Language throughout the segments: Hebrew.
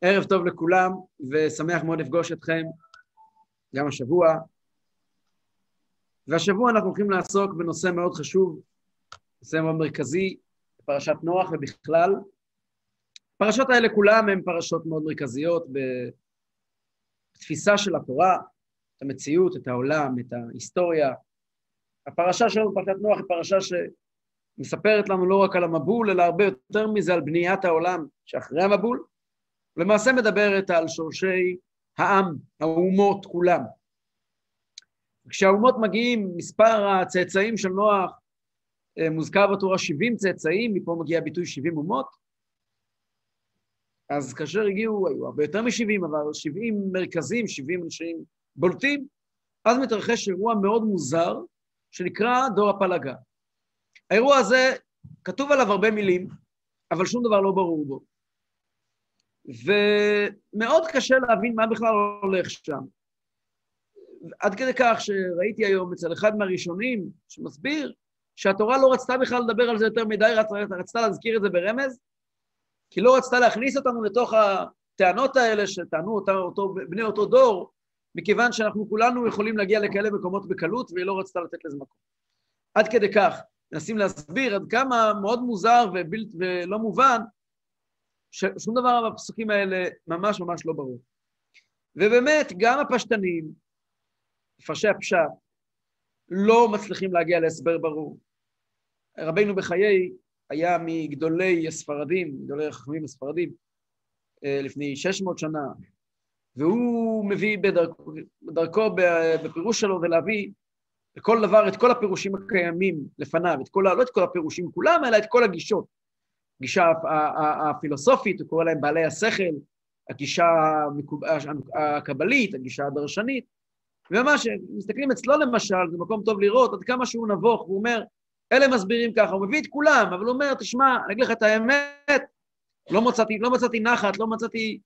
ערב טוב לכולם, ושמח מאוד לפגוש אתכם גם השבוע. והשבוע אנחנו הולכים לעסוק בנושא מאוד חשוב, נושא מאוד מרכזי, פרשת נוח ובכלל. הפרשות האלה כולן הן פרשות מאוד מרכזיות בתפיסה של התורה, את המציאות, את העולם, את ההיסטוריה. הפרשה שלנו, פרשת נוח, היא פרשה שמספרת לנו לא רק על המבול, אלא הרבה יותר מזה על בניית העולם שאחרי המבול. למעשה מדברת על שורשי העם, האומות כולם. כשהאומות מגיעים, מספר הצאצאים של נוח אה, מוזכר בתורה 70 צאצאים, מפה מגיע הביטוי 70 אומות. אז כאשר הגיעו, היו הרבה יותר מ-70, אבל 70 מרכזים, 70 אנשים בולטים, אז מתרחש אירוע מאוד מוזר, שנקרא דור הפלגה. האירוע הזה, כתוב עליו הרבה מילים, אבל שום דבר לא ברור בו. ומאוד קשה להבין מה בכלל הולך שם. עד כדי כך שראיתי היום אצל אחד מהראשונים שמסביר שהתורה לא רצתה בכלל לדבר על זה יותר מדי, רצ, רצתה להזכיר את זה ברמז, כי לא רצתה להכניס אותנו לתוך הטענות האלה שטענו אותו, אותו, בני אותו דור, מכיוון שאנחנו כולנו יכולים להגיע לכאלה מקומות בקלות, והיא לא רצתה לתת לזה מקום. עד כדי כך, מנסים להסביר עד כמה מאוד מוזר ובלת, ולא מובן, ששום דבר בפסוקים האלה ממש ממש לא ברור. ובאמת, גם הפשטנים, מפרשי הפשט, לא מצליחים להגיע להסבר ברור. רבינו בחיי היה מגדולי הספרדים, גדולי החכמים הספרדים, אה, לפני 600 שנה, והוא מביא בדרכו, בדרכו בפירוש שלו ולהביא לכל דבר את כל הפירושים הקיימים לפניו, את כל, לא את כל הפירושים כולם, אלא את כל הגישות. הגישה הפילוסופית, הוא קורא להם בעלי השכל, הגישה הקבלית, הגישה הדרשנית, וממש, מסתכלים אצלו למשל, זה מקום טוב לראות עד כמה שהוא נבוך, הוא אומר, אלה מסבירים ככה, הוא מביא את כולם, אבל הוא אומר, תשמע, אני אגיד לך את האמת, לא מצאתי, לא מצאתי נחת, לא מצאתי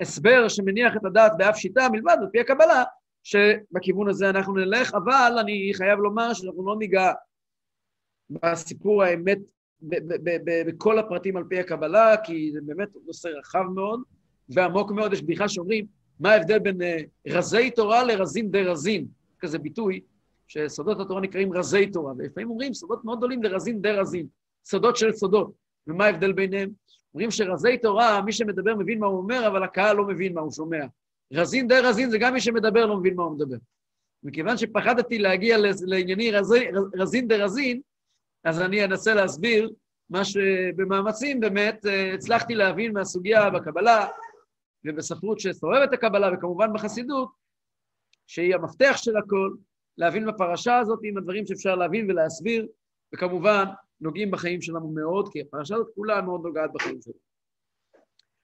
הסבר שמניח את הדעת באף שיטה, מלבד לפי הקבלה, שבכיוון הזה אנחנו נלך, אבל אני חייב לומר שאנחנו לא ניגע בסיפור האמת בכל הפרטים על פי הקבלה, כי זה באמת נושא רחב מאוד ועמוק מאוד. יש בדיחה שאומרים, מה ההבדל בין אה, רזי תורה לרזים דה רזין? כזה ביטוי, שסודות התורה נקראים רזי תורה, ולפעמים אומרים סודות מאוד גדולים לרזין דה רזין, סודות של סודות. ומה ההבדל ביניהם? אומרים שרזי תורה, מי שמדבר מבין מה הוא אומר, אבל הקהל לא מבין מה הוא שומע. רזין דה רזין זה גם מי שמדבר לא מבין מה הוא מדבר. מכיוון שפחדתי להגיע לענייני רזי, רזין דה רזין, אז אני אנסה להסביר מה שבמאמצים באמת אה, הצלחתי להבין מהסוגיה בקבלה ובספרות שסובבת הקבלה, וכמובן בחסידות, שהיא המפתח של הכל, להבין בפרשה הזאת עם הדברים שאפשר להבין ולהסביר, וכמובן נוגעים בחיים שלנו מאוד, כי הפרשה הזאת כולה מאוד נוגעת בחיים שלנו.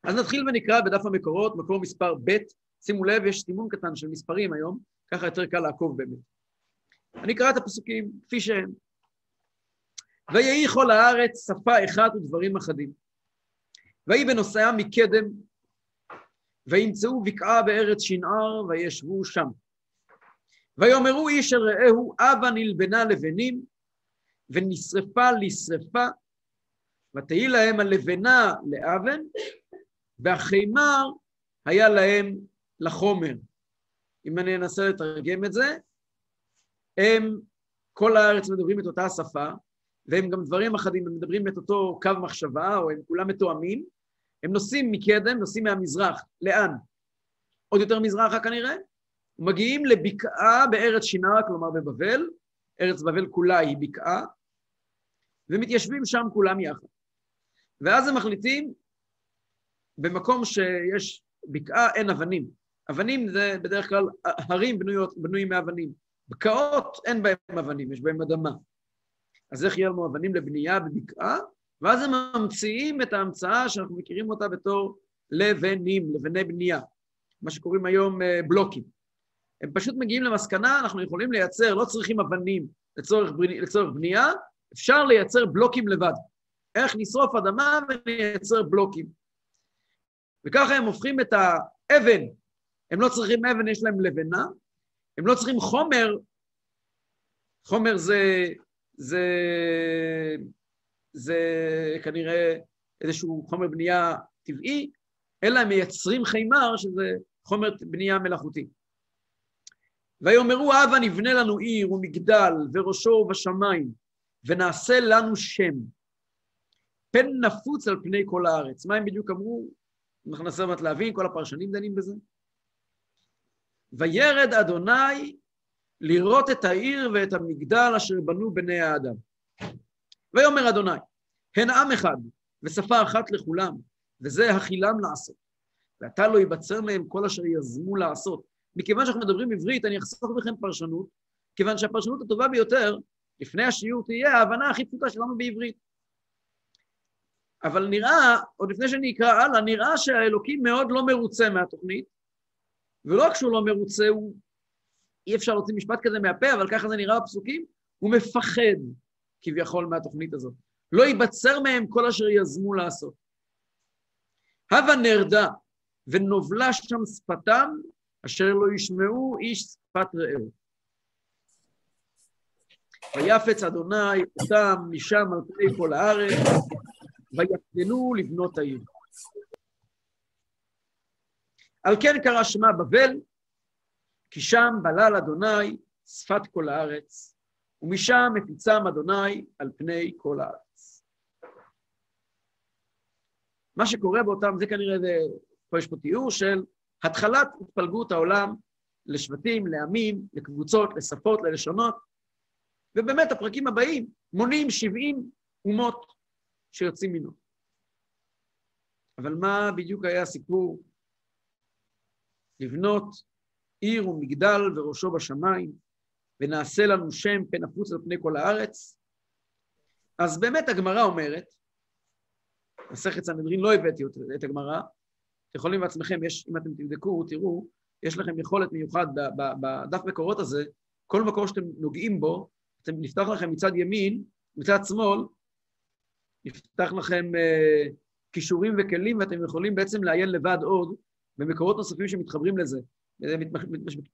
אז נתחיל ונקרא בדף המקורות, מקור מספר ב', שימו לב, יש סימון קטן של מספרים היום, ככה יותר קל לעקוב באמת. אני אקרא את הפסוקים כפי שהם. ויהי כל הארץ שפה אחת ודברים אחדים. ויהי בנוסעה מקדם, וימצאו בקעה בארץ שנער, וישבו שם. ויאמרו איש אל רעהו, אבא נלבנה לבנים, ונשרפה לשרפה, ותהי להם הלבנה לאבן, והחימר היה להם לחומר. אם אני אנסה לתרגם את זה, הם, כל הארץ מדברים את אותה שפה, והם גם דברים אחדים, הם מדברים את אותו קו מחשבה, או הם כולם מתואמים, הם נוסעים מקדם, נוסעים מהמזרח. לאן? עוד יותר מזרחה כנראה. מגיעים לבקעה בארץ שינה, כלומר בבבל, ארץ בבל כולה היא בקעה, ומתיישבים שם כולם יחד. ואז הם מחליטים, במקום שיש בקעה אין אבנים. אבנים זה בדרך כלל, הרים בנויות, בנויים מאבנים. בקעות אין בהם אבנים, יש בהם אדמה. אז איך יהיו לנו אבנים לבנייה בבקעה? ואז הם ממציאים את ההמצאה שאנחנו מכירים אותה בתור לבנים, לבני בנייה, מה שקוראים היום אה, בלוקים. הם פשוט מגיעים למסקנה, אנחנו יכולים לייצר, לא צריכים אבנים לצורך, לצורך בנייה, אפשר לייצר בלוקים לבד. איך נשרוף אדמה ונייצר בלוקים. וככה הם הופכים את האבן, הם לא צריכים אבן, יש להם לבנה, הם לא צריכים חומר, חומר זה זה, זה כנראה איזשהו חומר בנייה טבעי, אלא הם מייצרים חימר, שזה חומר בנייה מלאכותי. ויאמרו, הבה נבנה לנו עיר ומגדל וראשו בשמיים, ונעשה לנו שם. פן נפוץ על פני כל הארץ. מה הם בדיוק אמרו? אנחנו ננסה באמת להבין, כל הפרשנים דנים בזה. וירד אדוני לראות את העיר ואת המגדל אשר בנו בני האדם. ויאמר אדוני, הן עם אחד ושפה אחת לכולם, וזה החילם לעשות. ועתה לא ייבצר מהם כל אשר יזמו לעשות. מכיוון שאנחנו מדברים עברית, אני אחסוך בכם פרשנות, כיוון שהפרשנות הטובה ביותר, לפני השיעור תהיה ההבנה הכי פשוטה שלנו בעברית. אבל נראה, עוד לפני שאני אקרא הלאה, נראה שהאלוקים מאוד לא מרוצה מהתוכנית, ולא רק שהוא לא מרוצה, הוא... אי אפשר להוציא משפט כזה מהפה, אבל ככה זה נראה בפסוקים, הוא מפחד כביכול מהתוכנית הזאת. לא ייבצר מהם כל אשר יזמו לעשות. הווה נרדה ונובלה שם שפתם, אשר לא ישמעו איש שפת רעהו. ויפץ אדוני אותם משם על פני כל הארץ, ויפגנו לבנות העיר. על כן קרא שמה בבל, כי שם בלל אדוני שפת כל הארץ, ומשם מפיצם אדוני על פני כל הארץ. מה שקורה באותם, זה כנראה, זה, פה יש פה תיאור של התחלת התפלגות העולם לשבטים, לעמים, לקבוצות, לשפות, ללשונות, ובאמת הפרקים הבאים מונים 70 אומות שיוצאים ממנו. אבל מה בדיוק היה הסיפור? לבנות עיר ומגדל וראשו בשמיים, ונעשה לנו שם פן נפוץ על פני כל הארץ. אז באמת הגמרא אומרת, מסכת סנהדרין לא הבאתי את הגמרא, אתם יכולים בעצמכם, יש, אם אתם תבדקו, תראו, יש לכם יכולת מיוחד בדף מקורות הזה, כל מקור שאתם נוגעים בו, אתם נפתח לכם מצד ימין, מצד שמאל, נפתח לכם uh, כישורים וכלים, ואתם יכולים בעצם לעיין לבד עוד במקורות נוספים שמתחברים לזה.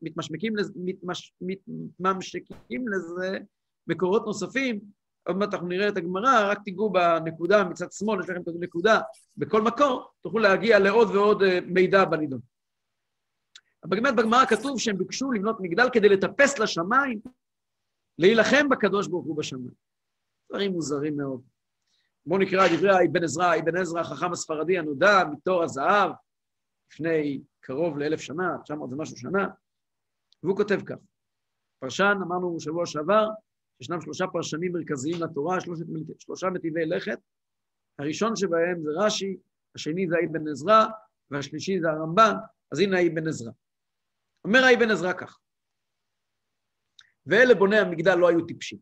מתמשמקים לזה, מתמש, מתממשקים לזה מקורות נוספים, עוד מעט אנחנו נראה את הגמרא, רק תיגעו בנקודה מצד שמאל, יש לכם את הנקודה, בכל מקור תוכלו להגיע לעוד ועוד אה, מידע בנידון. אבל באמת בגמרא כתוב שהם ביקשו לבנות מגדל כדי לטפס לשמיים, להילחם בקדוש ברוך הוא בשמיים. דברים מוזרים מאוד. בואו נקרא דברי אבן עזרא, אבן עזרא, החכם הספרדי הנודע, מתור הזהב, לפני קרוב לאלף שנה, 900 ומשהו שנה, והוא כותב כך. פרשן, אמרנו שבוע שעבר, ישנם שלושה פרשנים מרכזיים לתורה, שלושת, שלושה נתיבי לכת. הראשון שבהם זה רש"י, השני זה האבן עזרא, והשלישי זה הרמב"ן, אז הנה האבן עזרא. אומר האבן עזרא כך, ואלה בוני המגדל לא היו טיפשים,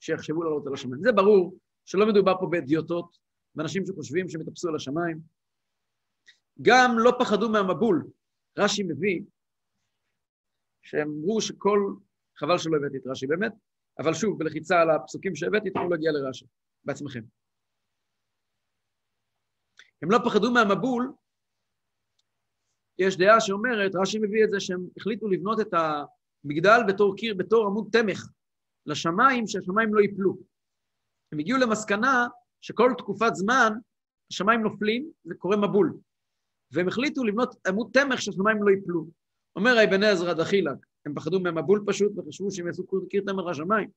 שיחשבו לעלות על השמיים. זה ברור שלא מדובר פה באדיוטות, באנשים שחושבים שהם יטפסו על השמיים. גם לא פחדו מהמבול. רש"י מביא שהם אמרו שכל, חבל שלא הבאתי את רש"י באמת, אבל שוב, בלחיצה על הפסוקים שהבאתי, תוכלו להגיע לרש"י, בעצמכם. הם לא פחדו מהמבול, יש דעה שאומרת, רש"י מביא את זה, שהם החליטו לבנות את המגדל בתור קיר, בתור עמוד תמך לשמיים, שהשמיים לא ייפלו. הם הגיעו למסקנה שכל תקופת זמן השמיים נופלים וקורה מבול. והם החליטו לבנות עמוד תמך שהשמיים לא ייפלו. אומר אבן עזרא דחילק, הם פחדו מהמבול פשוט וחשבו שהם יעשו קיר תמך לשמיים.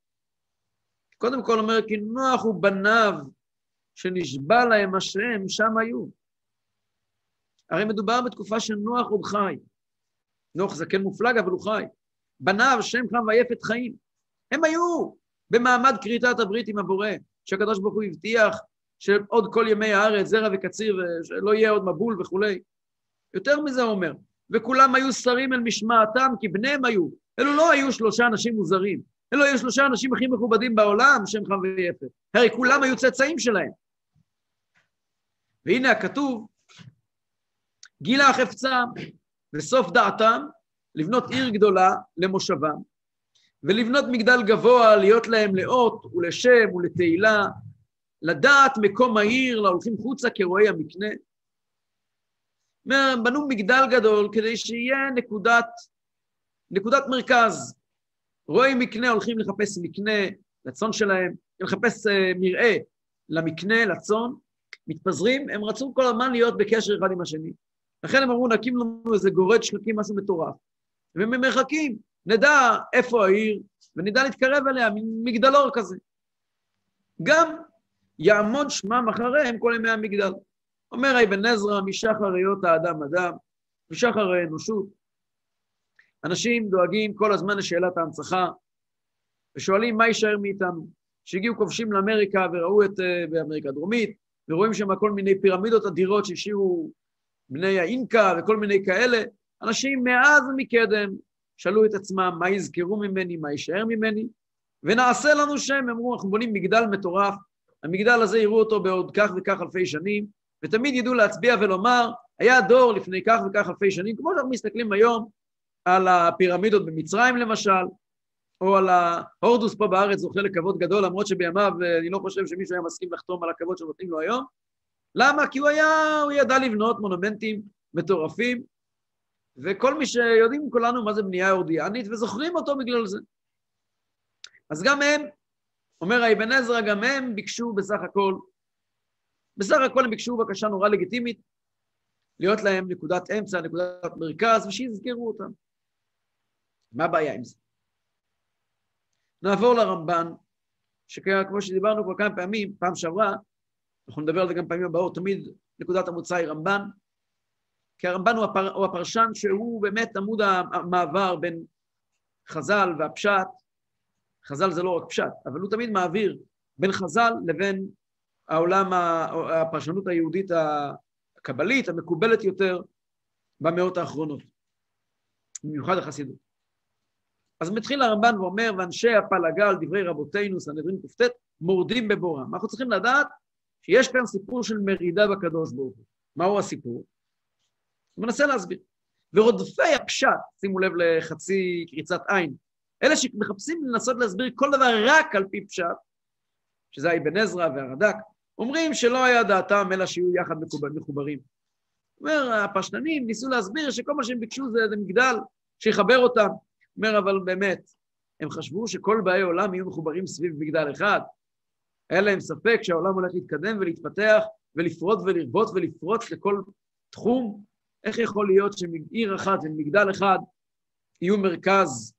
קודם כל אומר, כי נוח הוא בניו שנשבע להם השם, שם היו. הרי מדובר בתקופה שנוח עוד חי. נוח זה כן מופלג, אבל הוא חי. בניו, שם חם ויפת חיים. הם היו במעמד כריתת הברית עם הבורא, שהקדוש ברוך הוא הבטיח שעוד כל ימי הארץ, זרע וקציר, ושלא יהיה עוד מבול וכולי. יותר מזה הוא אומר, וכולם היו שרים אל משמעתם, כי בניהם היו. אלו לא היו שלושה אנשים מוזרים, אלו היו שלושה אנשים הכי מכובדים בעולם, שם חם ויפת. הרי כולם היו צאצאים שלהם. והנה הכתוב, גילה חפצם וסוף דעתם לבנות עיר גדולה למושבם, ולבנות מגדל גבוה, להיות להם לאות ולשם ולתהילה, לדעת מקום העיר להולכים חוצה כרועי המקנה. בנו מגדל גדול כדי שיהיה נקודת, נקודת מרכז. רועי מקנה הולכים לחפש מקנה לצאן שלהם, לחפש uh, מרעה למקנה, לצאן, מתפזרים, הם רצו כל הזמן להיות בקשר אחד עם השני. לכן הם אמרו, נקים לנו איזה גורד שחקים, משהו מטורף. וממרחקים, נדע איפה העיר, ונדע להתקרב אליה, מגדלור כזה. גם יעמוד שמם אחריהם כל ימי המגדל. אומר אבן עזרא, משחר היות האדם אדם, משחר האנושות. אנשים דואגים כל הזמן לשאלת ההנצחה, ושואלים מה יישאר מאיתנו. שהגיעו כובשים לאמריקה וראו את, אה, באמריקה הדרומית, ורואים שם כל מיני פירמידות אדירות שהשאירו בני האינקה וכל מיני כאלה. אנשים מאז ומקדם שאלו את עצמם מה יזכרו ממני, מה יישאר ממני, ונעשה לנו שם, אמרו, אנחנו בונים מגדל מטורף, המגדל הזה יראו אותו בעוד כך וכך אלפי שנים, ותמיד ידעו להצביע ולומר, היה דור לפני כך וכך אלפי שנים, כמו שאנחנו מסתכלים היום על הפירמידות במצרים למשל, או על ההורדוס פה בארץ זוכה לכבוד גדול, למרות שבימיו אה, אני לא חושב שמישהו היה מסכים לחתום על הכבוד שנותנים לו היום. למה? כי הוא היה, הוא ידע לבנות מונומנטים מטורפים, וכל מי שיודעים כולנו מה זה בנייה אורדיאנית, וזוכרים אותו בגלל זה. אז גם הם, אומר האבן עזרא, גם הם ביקשו בסך הכל, בסך הכל הם ביקשו בקשה נורא לגיטימית, להיות להם נקודת אמצע, נקודת מרכז, ושיזכרו אותם. מה הבעיה עם זה? נעבור לרמב"ן, שכמו שדיברנו כבר כמה פעמים, פעם שעברה, אנחנו נדבר על זה גם פעמים הבאות, תמיד נקודת המוצא היא רמב"ן, כי הרמב"ן הוא, הפר, הוא הפרשן שהוא באמת עמוד המעבר בין חז"ל והפשט, חז"ל זה לא רק פשט, אבל הוא תמיד מעביר בין חז"ל לבין העולם, הפרשנות היהודית הקבלית, המקובלת יותר במאות האחרונות, במיוחד החסידות. אז מתחיל הרמב"ן ואומר, ואנשי הפלגה על דברי רבותינו, סנהדרין קט, מורדים בבורם. אנחנו צריכים לדעת שיש כאן סיפור של מרידה בקדוש ברוך הוא. מהו הסיפור? הוא מנסה להסביר. ורודפי הפשט, שימו לב לחצי קריצת עין, אלה שמחפשים לנסות להסביר כל דבר רק על פי פשט, שזה האבן עזרא והרד"ק, אומרים שלא היה דעתם אלא שיהיו יחד מחוברים. אומר, הפשטנים ניסו להסביר שכל מה שהם ביקשו זה, זה מגדל שיחבר אותם. אומר, אבל באמת, הם חשבו שכל באי עולם יהיו מחוברים סביב מגדל אחד? היה להם ספק שהעולם הולך להתקדם ולהתפתח ולפרוט ולרבות ולפרוץ לכל תחום? איך יכול להיות שעיר אחת ומגדל אחד יהיו מרכז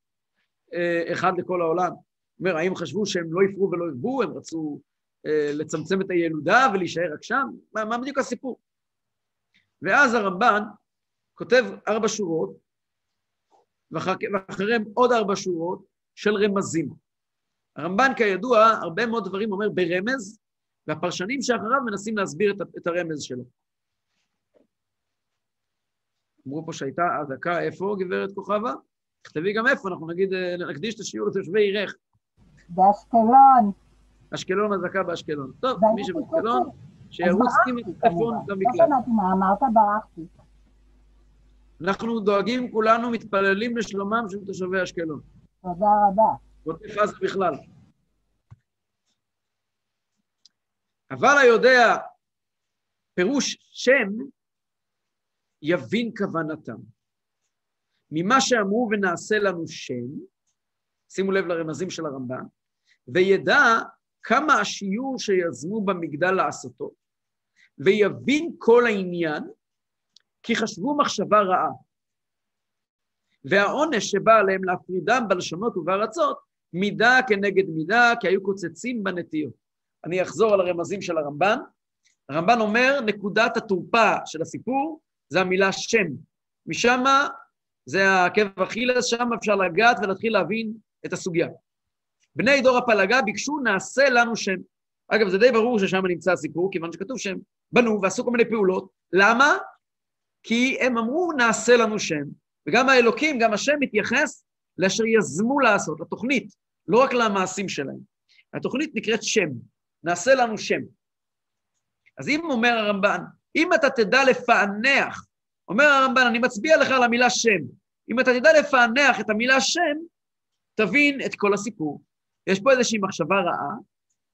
אחד לכל העולם? אומר, האם חשבו שהם לא יפרו ולא ירבו, הם רצו אה, לצמצם את הילודה ולהישאר רק שם? מה, מה בדיוק הסיפור? ואז הרמב"ן כותב ארבע שורות, ואחר, ואחריהם עוד ארבע שורות של רמזים. הרמב"ן, כידוע, הרבה מאוד דברים אומר ברמז, והפרשנים שאחריו מנסים להסביר את הרמז שלו. אמרו פה שהייתה אזעקה, איפה, גברת כוכבה? תכתבי גם איפה, אנחנו נגיד, אה, נקדיש את השיעור לתושבי עירך. באשקלון. אשקלון, אזעקה באשקלון. טוב, מי שבאשקלון, שירוץ עם הטלפון למקלט. לא שמעתי מה אמרת, ברחתי. אנחנו דואגים כולנו, מתפללים לשלומם של תושבי אשקלון. תודה רבה. ועוטף עזה בכלל. אבל היודע פירוש שם, יבין כוונתם. ממה שאמרו ונעשה לנו שם, שימו לב לרמזים של הרמב"ן, וידע כמה השיעור שיזמו במגדל לעשותו, ויבין כל העניין, כי חשבו מחשבה רעה. והעונש שבא עליהם להפרידם בלשונות ובארצות, מידה כנגד מידה, כי היו קוצצים בנטיות. אני אחזור על הרמזים של הרמב"ן. הרמב"ן אומר, נקודת התורפה של הסיפור זה המילה שם. משם זה העקב אכילס, שם אפשר לגעת ולהתחיל להבין את הסוגיה. בני דור הפלגה ביקשו, נעשה לנו שם. אגב, זה די ברור ששם נמצא הסיפור, כיוון שכתוב שהם בנו ועשו כל מיני פעולות. למה? כי הם אמרו, נעשה לנו שם. וגם האלוקים, גם השם מתייחס לאשר יזמו לעשות, לתוכנית, לא רק למעשים שלהם. התוכנית נקראת שם, נעשה לנו שם. אז אם אומר הרמב"ן, אם אתה תדע לפענח, אומר הרמב"ן, אני מצביע לך על המילה שם, אם אתה תדע לפענח את המילה שם, תבין את כל הסיפור. יש פה איזושהי מחשבה רעה,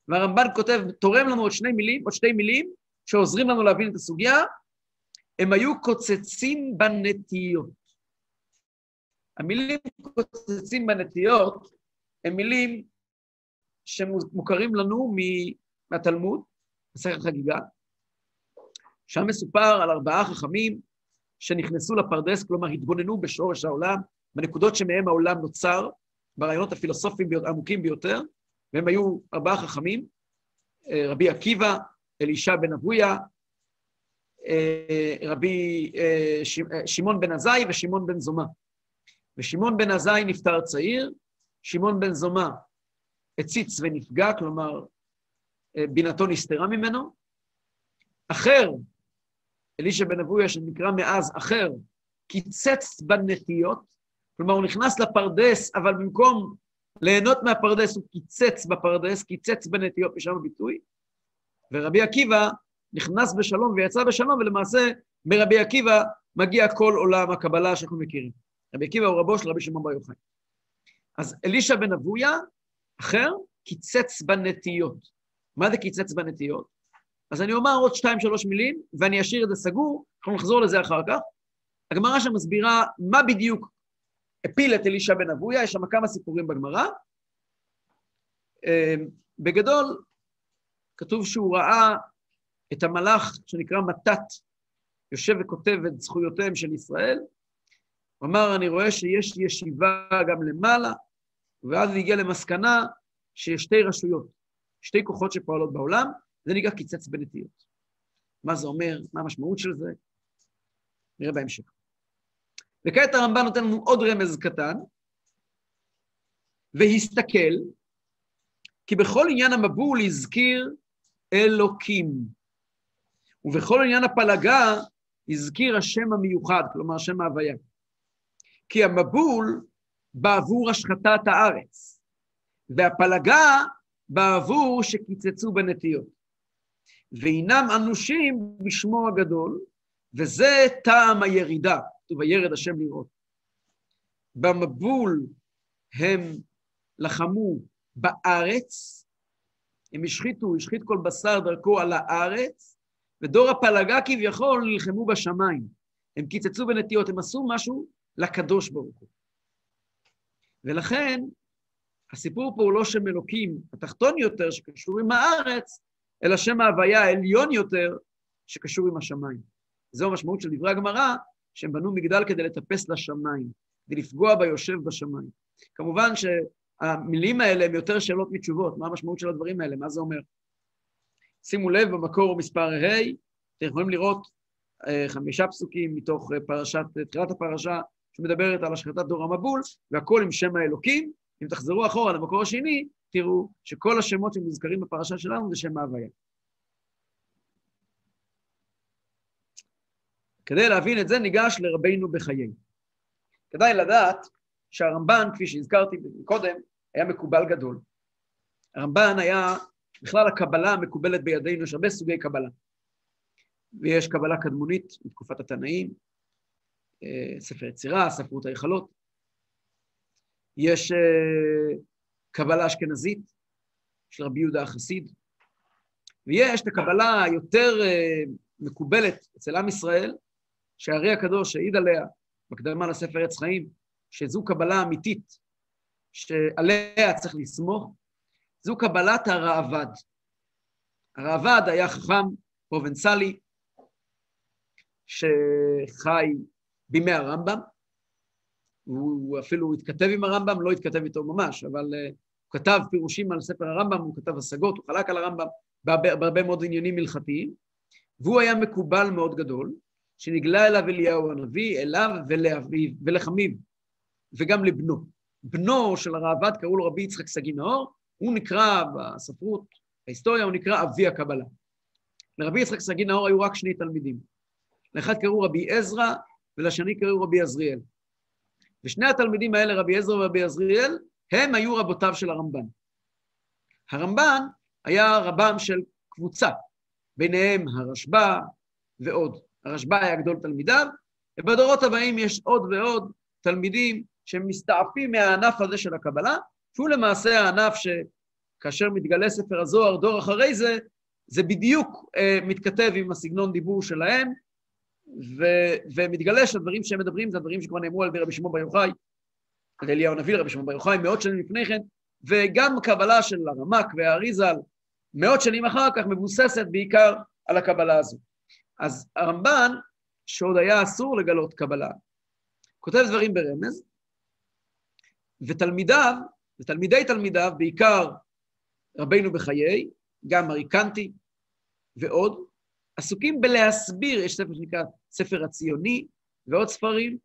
והרמב"ן כותב, תורם לנו עוד שני מילים, עוד שתי מילים, שעוזרים לנו להבין את הסוגיה, הם היו קוצצים בנטיות. המילים קוצצים בנטיות הם מילים שמוכרים לנו מהתלמוד, מסכת חגיגה, שם מסופר על ארבעה חכמים שנכנסו לפרדס, כלומר התבוננו בשורש העולם, בנקודות שמהם העולם נוצר, ברעיונות הפילוסופיים העמוקים ביותר, והם היו ארבעה חכמים, אה, רבי עקיבא, אלישע בן אבויה, אה, רבי אה, שמעון בן עזאי ושמעון בן זומא. ושמעון בן עזאי נפטר צעיר, שמעון בן זומא הציץ ונפגע, כלומר, בינתו נסתרה ממנו. אחר, אלישע בן אבויה, שנקרא מאז אחר, קיצץ בנטיות, כלומר, הוא נכנס לפרדס, אבל במקום ליהנות מהפרדס, הוא קיצץ בפרדס, קיצץ בנטיות, משם הביטוי. ורבי עקיבא נכנס בשלום ויצא בשלום, ולמעשה מרבי עקיבא מגיע כל עולם הקבלה שאנחנו מכירים. רבי עקיבא הוא רבו של רבי שמעון בר יוחאי. אז אלישע בן אבויה, אחר, קיצץ בנטיות. מה זה קיצץ בנטיות? אז אני אומר עוד שתיים, שלוש מילים, ואני אשאיר את זה סגור, אנחנו נחזור לזה אחר כך. הגמרא שם מסבירה מה בדיוק הפיל את אלישע בן אבויה, יש שם כמה סיפורים בגמרא. אמ, בגדול, כתוב שהוא ראה את המלאך שנקרא מתת, יושב וכותב את זכויותיהם של ישראל. הוא אמר, אני רואה שיש ישיבה גם למעלה, ואז הוא הגיע למסקנה שיש שתי רשויות, שתי כוחות שפועלות בעולם, זה נקרא קיצץ בנטיות. מה זה אומר? מה המשמעות של זה? נראה בהמשך. וכעת הרמב"ן נותן לנו עוד רמז קטן, והסתכל, כי בכל עניין המבול הזכיר אלוקים, ובכל עניין הפלגה הזכיר השם המיוחד, כלומר שם ההוויה. כי המבול בעבור השחטת הארץ, והפלגה בעבור שקיצצו בנטיות. והינם אנושים בשמו הגדול, וזה טעם הירידה. כתוב, וירד השם לראות. במבול הם לחמו בארץ, הם השחיתו, השחית כל בשר דרכו על הארץ, ודור הפלגה כביכול נלחמו בשמיים. הם קיצצו בנטיות, הם עשו משהו לקדוש ברוך הוא. ולכן, הסיפור פה הוא לא שם אלוקים התחתון יותר, שקשור עם הארץ, אלא שם ההוויה העליון יותר, שקשור עם השמיים. זו המשמעות של דברי הגמרא, שהם בנו מגדל כדי לטפס לשמיים, כדי לפגוע ביושב בשמיים. כמובן שהמילים האלה הן יותר שאלות מתשובות, מה המשמעות של הדברים האלה, מה זה אומר? שימו לב, במקור מספר ה', אתם יכולים לראות אה, חמישה פסוקים מתוך אה, פרשת, תחילת הפרשה, שמדברת על השחטת דור המבול, והכל עם שם האלוקים. אם תחזרו אחורה למקור השני, תראו שכל השמות שמוזכרים בפרשה שלנו זה שם ההוויה. כדי להבין את זה ניגש לרבינו בחיי. כדאי לדעת שהרמב"ן, כפי שהזכרתי קודם, היה מקובל גדול. הרמב"ן היה, בכלל הקבלה המקובלת בידינו, יש הרבה סוגי קבלה. ויש קבלה קדמונית מתקופת התנאים, אה, ספר יצירה, ספרות ההיכלות. יש אה, קבלה אשכנזית של רבי יהודה החסיד, ויש את הקבלה היותר אה, מקובלת אצל עם ישראל, שהארי הקדוש העיד עליה, בקדמה לספר עץ חיים, שזו קבלה אמיתית, שעליה צריך לסמוך, זו קבלת הראב"ד. הראב"ד היה חכם פרובנסלי, שחי בימי הרמב"ם, הוא אפילו התכתב עם הרמב"ם, לא התכתב איתו ממש, אבל uh, הוא כתב פירושים על ספר הרמב"ם, הוא כתב השגות, הוא חלק על הרמב"ם בהרבה, בהרבה מאוד עניינים הלכתיים, והוא היה מקובל מאוד גדול, שנגלה אליו אליהו הנביא, אליו ולאביו, ולחמיו, וגם לבנו. בנו של הראב"ד קראו לו רבי יצחק סגי נאור, הוא נקרא בספרות, בהיסטוריה, הוא נקרא אבי הקבלה. לרבי יצחק סגי נאור היו רק שני תלמידים. לאחד קראו רבי עזרא, ולשני קראו רבי עזריאל. ושני התלמידים האלה, רבי עזרא ורבי עזריאל, הם היו רבותיו של הרמב"ן. הרמב"ן היה רבם של קבוצה, ביניהם הרשב"א ועוד. הרשב"א היה גדול תלמידיו, ובדורות הבאים יש עוד ועוד תלמידים שמסתעפים מהענף הזה של הקבלה, שהוא למעשה הענף שכאשר מתגלה ספר הזוהר דור אחרי זה, זה בדיוק אה, מתכתב עם הסגנון דיבור שלהם, ו, ומתגלה שהדברים שהם מדברים זה הדברים שכבר נאמרו על ידי רבי שמעון בר יוחאי, על אליהו הנביא לרבי שמעון בר יוחאי, מאות שנים לפני כן, וגם קבלה של הרמק והאריזל, מאות שנים אחר כך מבוססת בעיקר על הקבלה הזו. אז הרמב"ן, שעוד היה אסור לגלות קבלה, כותב דברים ברמז, ותלמידיו, ותלמידי תלמידיו, בעיקר רבינו בחיי, גם אריקנטי ועוד, עסוקים בלהסביר, יש ספר שנקרא ספר הציוני ועוד ספרים,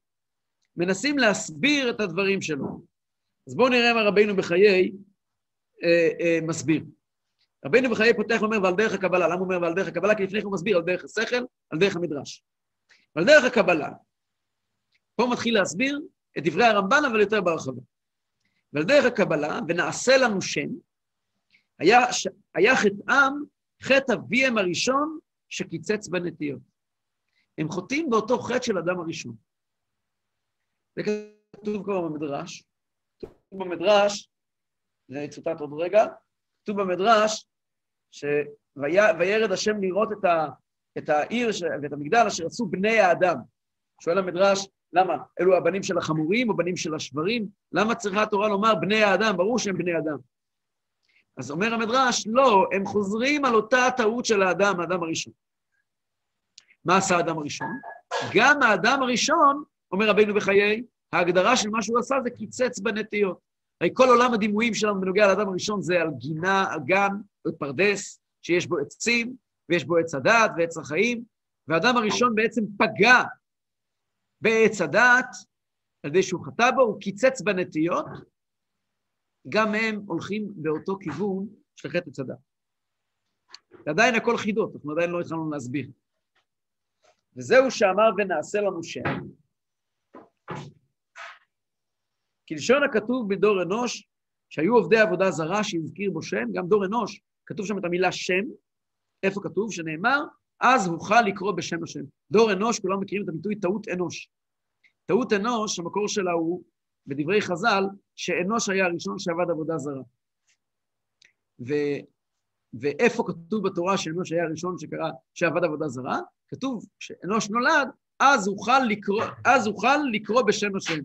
מנסים להסביר את הדברים שלו. אז בואו נראה מה רבינו בחיי אה, אה, מסביר. רבינו בחיי פותח ואומר, ועל דרך הקבלה. למה הוא אומר ועל דרך הקבלה? כי לפני כן הוא מסביר על דרך השכל, על דרך המדרש. ועל דרך הקבלה, פה מתחיל להסביר את דברי הרמב"ן, אבל יותר בהרחבה. ועל דרך הקבלה, ונעשה לנו שם, היה, היה חטאם, חטא אביהם הראשון שקיצץ בנטיות. הם חוטאים באותו חטא של אדם הראשון. זה כתוב כבר במדרש. כתוב במדרש, זה יצוטט עוד רגע, כתוב במדרש, שוירד השם לראות את, ה, את העיר ש, ואת המגדל אשר עשו בני האדם. שואל המדרש, למה? אלו הבנים של החמורים או בנים של השברים? למה צריכה התורה לומר בני האדם? ברור שהם בני אדם. אז אומר המדרש, לא, הם חוזרים על אותה הטעות של האדם, האדם הראשון. מה עשה האדם הראשון? גם האדם הראשון, אומר רבינו בחיי, ההגדרה של מה שהוא עשה זה קיצץ בנטיות. הרי כל עולם הדימויים שלנו בנוגע לאדם הראשון זה על גינה, על גן, על פרדס, שיש בו עצים, ויש בו עץ הדת ועץ החיים, והאדם הראשון בעצם פגע בעץ הדת, על ידי שהוא חטא בו, הוא קיצץ בנטיות, גם הם הולכים באותו כיוון של חטא עץ הדת. ועדיין הכל חידות, אנחנו עדיין לא התחלנו להסביר. וזהו שאמר ונעשה לנו שם. כלשון הכתוב בדור אנוש, שהיו עובדי עבודה זרה שהזכיר בו שם, גם דור אנוש, כתוב שם את המילה שם, איפה כתוב? שנאמר, אז הוכל לקרוא בשם השם. דור אנוש, כולם מכירים את הביטוי טעות אנוש. טעות אנוש, המקור שלה הוא, בדברי חז"ל, שאנוש היה הראשון שעבד עבודה זרה. ו, ואיפה כתוב בתורה שאנוש היה הראשון שקרא, שעבד עבודה זרה? כתוב שאנוש נולד, אז אוכל לקרוא, אז אוכל לקרוא בשם השם.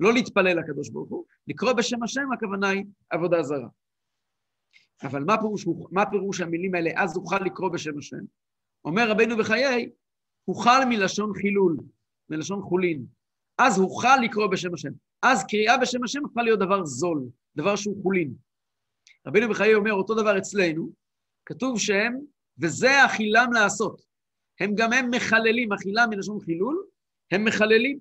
לא להתפלל לקדוש ברוך הוא, לקרוא בשם השם, הכוונה היא עבודה זרה. אבל מה פירוש, מה פירוש המילים האלה, אז אוכל לקרוא בשם השם? אומר רבנו בחיי, אוכל מלשון חילול, מלשון חולין. אז אוכל לקרוא בשם השם. אז קריאה בשם השם הפכה להיות דבר זול, דבר שהוא חולין. רבנו בחיי אומר, אותו דבר אצלנו, כתוב שהם, וזה אכילם לעשות. הם גם הם מחללים, אכילה מלשון חילול, הם מחללים.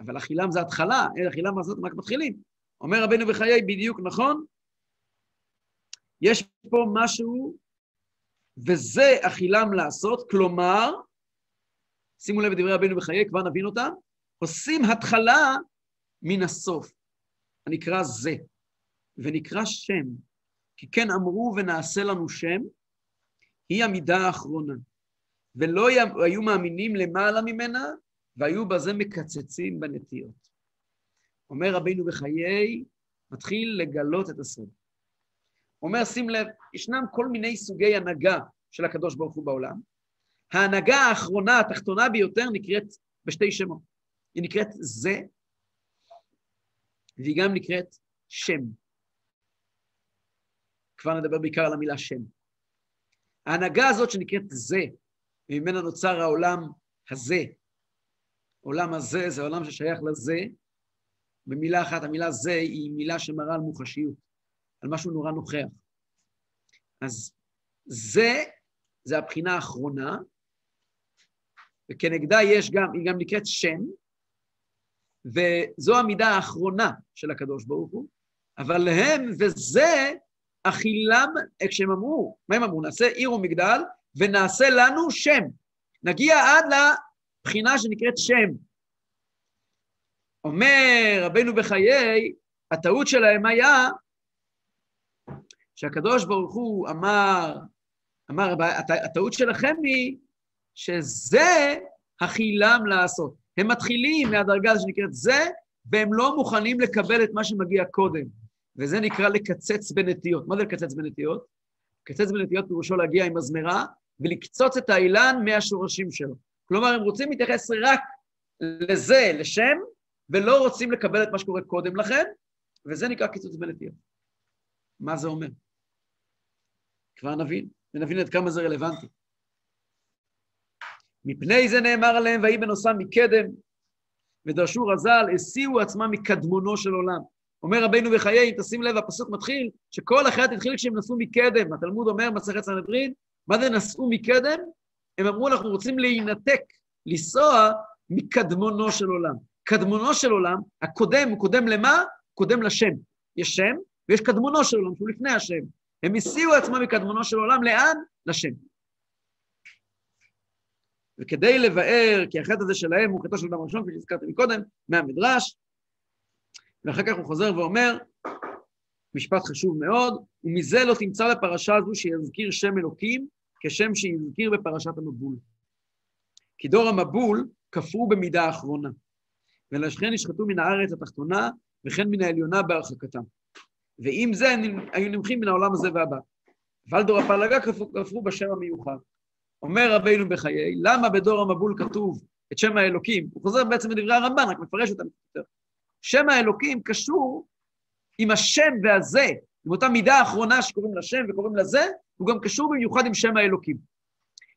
אבל אכילם זה התחלה, אכילם לעשות, הם רק מתחילים. אומר רבנו בחיי, בדיוק נכון, יש פה משהו, וזה אכילם לעשות, כלומר, שימו לב לדברי רבנו בחיי, כבר נבין אותם, עושים התחלה מן הסוף, הנקרא זה, ונקרא שם, כי כן אמרו ונעשה לנו שם, היא המידה האחרונה. ולא היו מאמינים למעלה ממנה, והיו בזה מקצצים בנטיות. אומר רבינו בחיי, מתחיל לגלות את הסוד. אומר, שים לב, ישנם כל מיני סוגי הנהגה של הקדוש ברוך הוא בעולם. ההנהגה האחרונה, התחתונה ביותר, נקראת בשתי שמות. היא נקראת זה, והיא גם נקראת שם. כבר נדבר בעיקר על המילה שם. ההנהגה הזאת שנקראת זה, וממנה נוצר העולם הזה. עולם הזה זה עולם ששייך לזה. במילה אחת, המילה זה היא מילה שמראה על מוחשיות, על משהו נורא נוכח. אז זה, זה הבחינה האחרונה, וכנגדה יש גם, היא גם נקראת שם, וזו המידה האחרונה של הקדוש ברוך הוא, אבל הם, וזה אכילם, כשהם אמרו, מה הם אמרו? נעשה עיר ומגדל, ונעשה לנו שם. נגיע עד לבחינה שנקראת שם. אומר רבנו בחיי, הטעות שלהם היה שהקדוש ברוך הוא אמר, אמר, הטעות שלכם היא שזה החילם לעשות. הם מתחילים מהדרגה שנקראת זה, והם לא מוכנים לקבל את מה שמגיע קודם. וזה נקרא לקצץ בנטיות. מה זה לקצץ בנטיות? לקצץ בנטיות פירושו להגיע עם מזמרה ולקצוץ את האילן מהשורשים שלו. כלומר, הם רוצים להתייחס רק לזה, לשם, ולא רוצים לקבל את מה שקורה קודם לכן, וזה נקרא קיצוץ בנטיות. מה זה אומר? כבר נבין, ונבין עד כמה זה רלוונטי. מפני זה נאמר עליהם, ויהי בנוסם מקדם, ודרשו רז"ל, הסיעו עצמם מקדמונו של עולם. אומר רבינו בחיי, אם תשים לב, הפסוק מתחיל, שכל החטא התחיל כשהם נסעו מקדם. התלמוד אומר, מסכת סנהדרין, מה זה נסעו מקדם? הם אמרו, אנחנו רוצים להינתק, לנסוע מקדמונו של עולם. קדמונו של עולם, הקודם, הוא קודם למה? קודם לשם. יש שם, ויש קדמונו של עולם, שהוא לפני השם. הם הסיעו עצמם מקדמונו של עולם, לאן? לשם. וכדי לבאר, כי החטא הזה שלהם הוא חטאו של אדם ראשון, כפי שהזכרתי מקודם, מהמדרש, ואחר כך הוא חוזר ואומר, משפט חשוב מאוד, ומזה לא תמצא בפרשה הזו שיזכיר שם אלוקים כשם שהזכיר בפרשת המבול. כי דור המבול כפרו במידה האחרונה, ולשכן נשחטו מן הארץ התחתונה וכן מן העליונה בהרחקתם. ועם זה היו נמחים מן העולם הזה והבא. אבל דור הפלגה כפרו בשם המיוחד. אומר רבינו בחיי, למה בדור המבול כתוב את שם האלוקים? הוא חוזר בעצם לדברי הרמב"ן, רק מפרש אותם יותר. שם האלוקים קשור עם השם והזה, עם אותה מידה האחרונה שקוראים לשם וקוראים לזה, הוא גם קשור במיוחד עם שם האלוקים.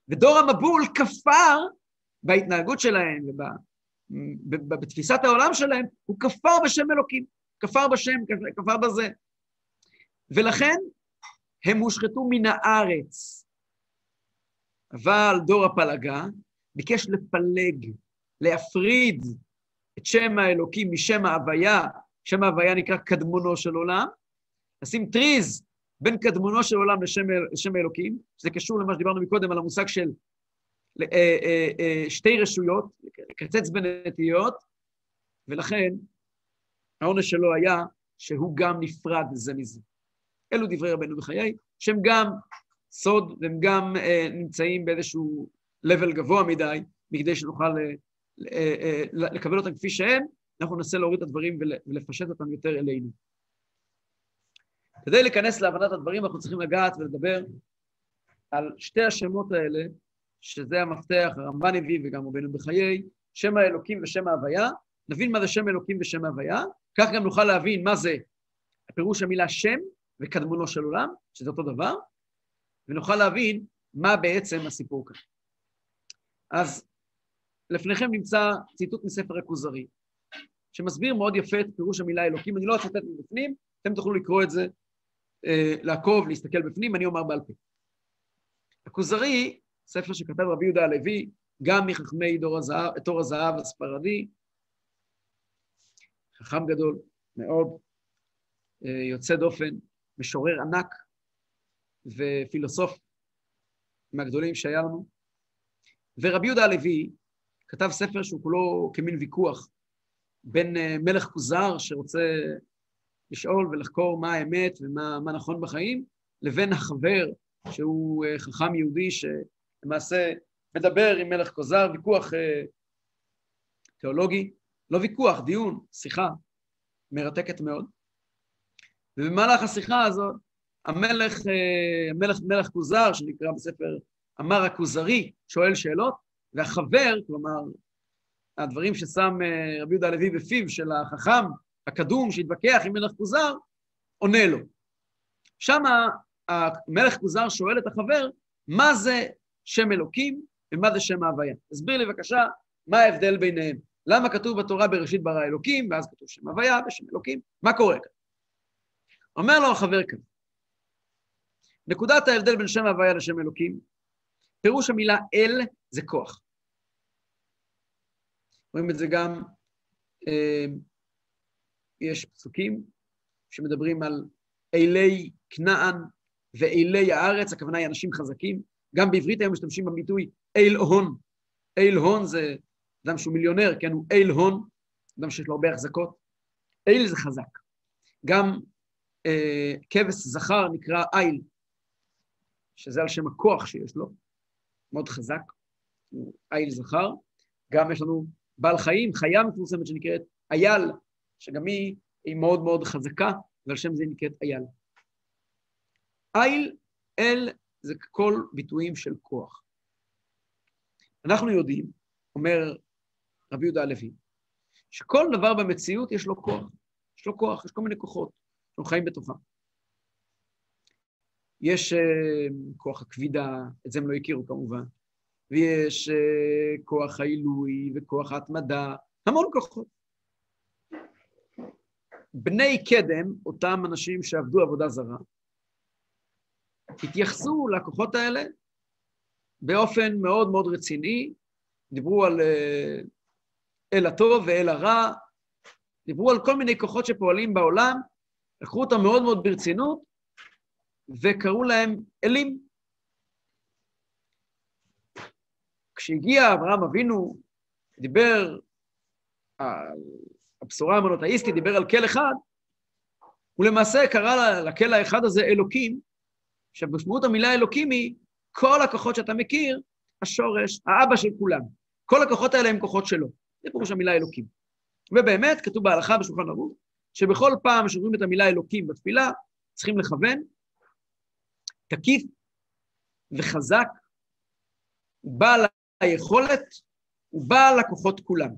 ודור המבול כפר בהתנהגות שלהם ובתפיסת העולם שלהם, הוא כפר בשם אלוקים, כפר בשם, כפר בזה. ולכן הם הושחתו מן הארץ. אבל דור הפלגה ביקש לפלג, להפריד את שם האלוקים משם ההוויה, שם ההוויה נקרא קדמונו של עולם, לשים טריז בין קדמונו של עולם לשם, לשם האלוקים, שזה קשור למה שדיברנו מקודם על המושג של אה, אה, אה, שתי רשויות, לקצץ בנטיות, ולכן העונש שלו היה שהוא גם נפרד זה מזה. אלו דברי רבנו בחיי, שהם גם סוד והם גם נמצאים באיזשהו level גבוה מדי, מכדי שנוכל לקבל אותם כפי שהם, אנחנו ננסה להוריד את הדברים ולפשט אותם יותר אלינו. כדי להיכנס להבנת הדברים, אנחנו צריכים לגעת ולדבר על שתי השמות האלה, שזה המפתח, הרמב"ן הביא וגם רבנו בחיי, שם האלוקים ושם ההוויה. נבין מה זה שם אלוקים ושם ההוויה, כך גם נוכל להבין מה זה פירוש המילה שם וקדמונו של עולם, שזה אותו דבר, ונוכל להבין מה בעצם הסיפור כאן. אז לפניכם נמצא ציטוט מספר הכוזרי, שמסביר מאוד יפה את פירוש המילה אלוקים. אני לא אצטט מבפנים, אתם תוכלו לקרוא את זה, אה, לעקוב, להסתכל בפנים, אני אומר בעל פה. הכוזרי, ספר שכתב רבי יהודה הלוי, גם מחכמי דור הזהב, תור הזהב הספרדי, חכם גדול מאוד, אה, יוצא דופן, משורר ענק ופילוסוף מהגדולים שהיה לנו. ורבי יהודה הלוי כתב ספר שהוא כולו כמין ויכוח בין אה, מלך כוזר שרוצה לשאול ולחקור מה האמת ומה נכון בחיים, לבין החבר שהוא אה, חכם יהודי שלמעשה מדבר עם מלך כוזר, ויכוח אה, תיאולוגי, לא ויכוח, דיון, שיחה מרתקת מאוד. ובמהלך השיחה הזאת, המלך, המלך מלך כוזר, שנקרא בספר אמר הכוזרי, שואל שאלות, והחבר, כלומר, הדברים ששם אה, רבי יהודה הלוי בפיו של החכם הקדום שהתווכח עם מלך כוזר, עונה לו. שם המלך כוזר שואל את החבר, מה זה שם אלוקים ומה זה שם ההוויה? תסביר לי בבקשה מה ההבדל ביניהם. למה כתוב בתורה בראשית ברא אלוקים, ואז כתוב שם הוויה ושם אלוקים? מה קורה כאן? אומר לו החבר כאן, נקודת ההבדל בין שם ההוויה לשם אלוקים, פירוש המילה אל זה כוח. רואים את זה גם, אה, יש פסוקים שמדברים על אלי כנען ואלי הארץ, הכוונה היא אנשים חזקים. גם בעברית היום משתמשים בביטוי אל הון. אל הון זה אדם שהוא מיליונר, כן, הוא אל הון, אדם שיש לו הרבה החזקות. אל זה חזק. גם אה, כבש זכר נקרא איל, שזה על שם הכוח שיש לו, מאוד חזק, הוא איל זכר. גם יש לנו בעל חיים, חיה מפורסמת שנקראת אייל, שגם היא, היא מאוד מאוד חזקה, ועל שם זה נקראת אייל. איל, אל, זה כל ביטויים של כוח. אנחנו יודעים, אומר רבי יהודה הלוי, שכל דבר במציאות יש לו כוח. יש לו כוח, יש כל מיני כוחות שאנחנו חיים בתוכם. יש uh, כוח הכבידה, את זה הם לא הכירו כמובן, ויש אה, כוח העילוי וכוח ההתמדה, המון כוחות. בני קדם, אותם אנשים שעבדו עבודה זרה, התייחסו לכוחות האלה באופן מאוד מאוד רציני, דיברו על אה, אל הטוב ואל הרע, דיברו על כל מיני כוחות שפועלים בעולם, לקחו אותם מאוד מאוד ברצינות, וקראו להם אלים. כשהגיע אברהם אבינו, דיבר, הבשורה המונותאיסטית דיבר על כל אחד, הוא למעשה קרא לקל האחד הזה אלוקים, עכשיו, משמעות המילה אלוקים היא כל הכוחות שאתה מכיר, השורש, האבא של כולם. כל הכוחות האלה הם כוחות שלו. זה פירוש המילה אלוקים. ובאמת, כתוב בהלכה בשולחן ערוך, שבכל פעם שאומרים את המילה אלוקים בתפילה, צריכים לכוון, תקיף וחזק, בעל היכולת ובעל הכוחות כולם.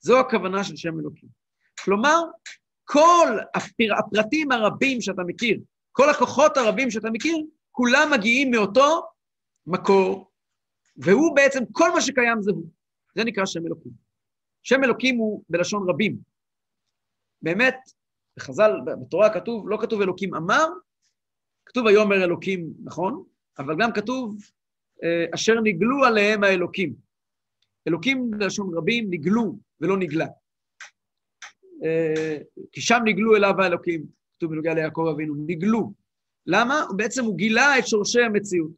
זו הכוונה של שם אלוקים. כלומר, כל הפרטים הרבים שאתה מכיר, כל הכוחות הרבים שאתה מכיר, כולם מגיעים מאותו מקור, והוא בעצם, כל מה שקיים זה הוא. זה נקרא שם אלוקים. שם אלוקים הוא בלשון רבים. באמת, בחז"ל, בתורה כתוב, לא כתוב אלוקים אמר, כתוב ויאמר אלוקים, נכון, אבל גם כתוב אה, אשר נגלו עליהם האלוקים. אלוקים בלשון רבים נגלו ולא נגלה. אה, כי שם נגלו אליו האלוקים, כתוב בנוגע ליעקב אבינו, נגלו. למה? בעצם הוא גילה את שורשי המציאות.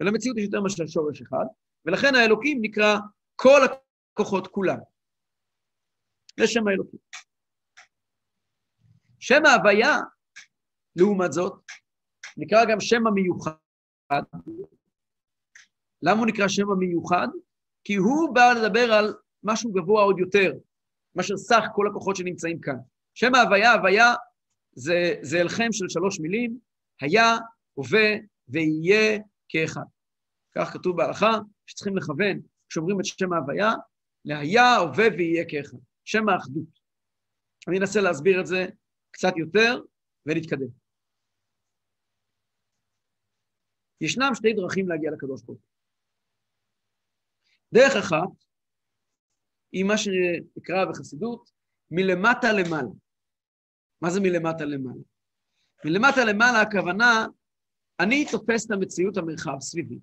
ולמציאות יש יותר מאשר שורש אחד, ולכן האלוקים נקרא כל הכוחות כולם. זה שם האלוקים. שם ההוויה, לעומת זאת, נקרא גם שם המיוחד. למה הוא נקרא שם המיוחד? כי הוא בא לדבר על משהו גבוה עוד יותר, מאשר סך כל הכוחות שנמצאים כאן. שם ההוויה, הוויה זה, זה אלחם של שלוש מילים, היה, הווה ויהיה כאחד. כך כתוב בהלכה, שצריכים לכוון, כשאומרים את שם ההוויה, להיה, הווה ויהיה כאחד. שם האחדות. אני אנסה להסביר את זה קצת יותר ונתקדם. ישנם שתי דרכים להגיע לקדוש ברוך הוא. דרך אחת היא מה שנקרא בחסידות מלמטה למעלה. מה זה מלמטה למעלה? מלמטה למעלה הכוונה, אני תופס את המציאות המרחב סביבי,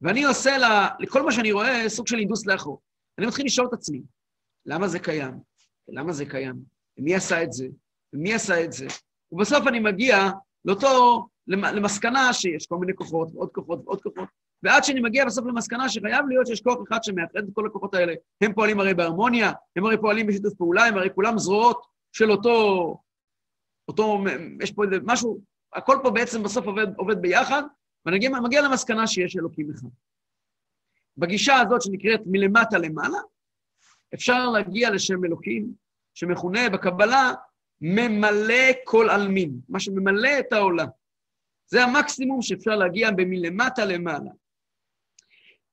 ואני עושה לה, לכל מה שאני רואה סוג של אינדוס לאחור. אני מתחיל לשאול את עצמי, למה זה קיים? למה זה קיים? ומי עשה את זה? ומי עשה את זה? ובסוף אני מגיע לאותו, למסקנה שיש כל מיני כוחות, ועוד כוחות ועוד כוחות, ועד שאני מגיע בסוף למסקנה שחייב להיות שיש כוח אחד שמאחד את כל הכוחות האלה. הם פועלים הרי בהרמוניה, הם הרי פועלים בשיתוף פעולה, הם הרי כולם זרועות של אותו, אותו, יש פה איזה משהו, הכל פה בעצם בסוף עובד, עובד ביחד, ואני מגיע, למסקנה שיש אלוקים אחד. בגישה הזאת שנקראת מלמטה למעלה, אפשר להגיע לשם אלוקים, שמכונה בקבלה ממלא כל עלמין, מה שממלא את העולם. זה המקסימום שאפשר להגיע במלמטה למעלה.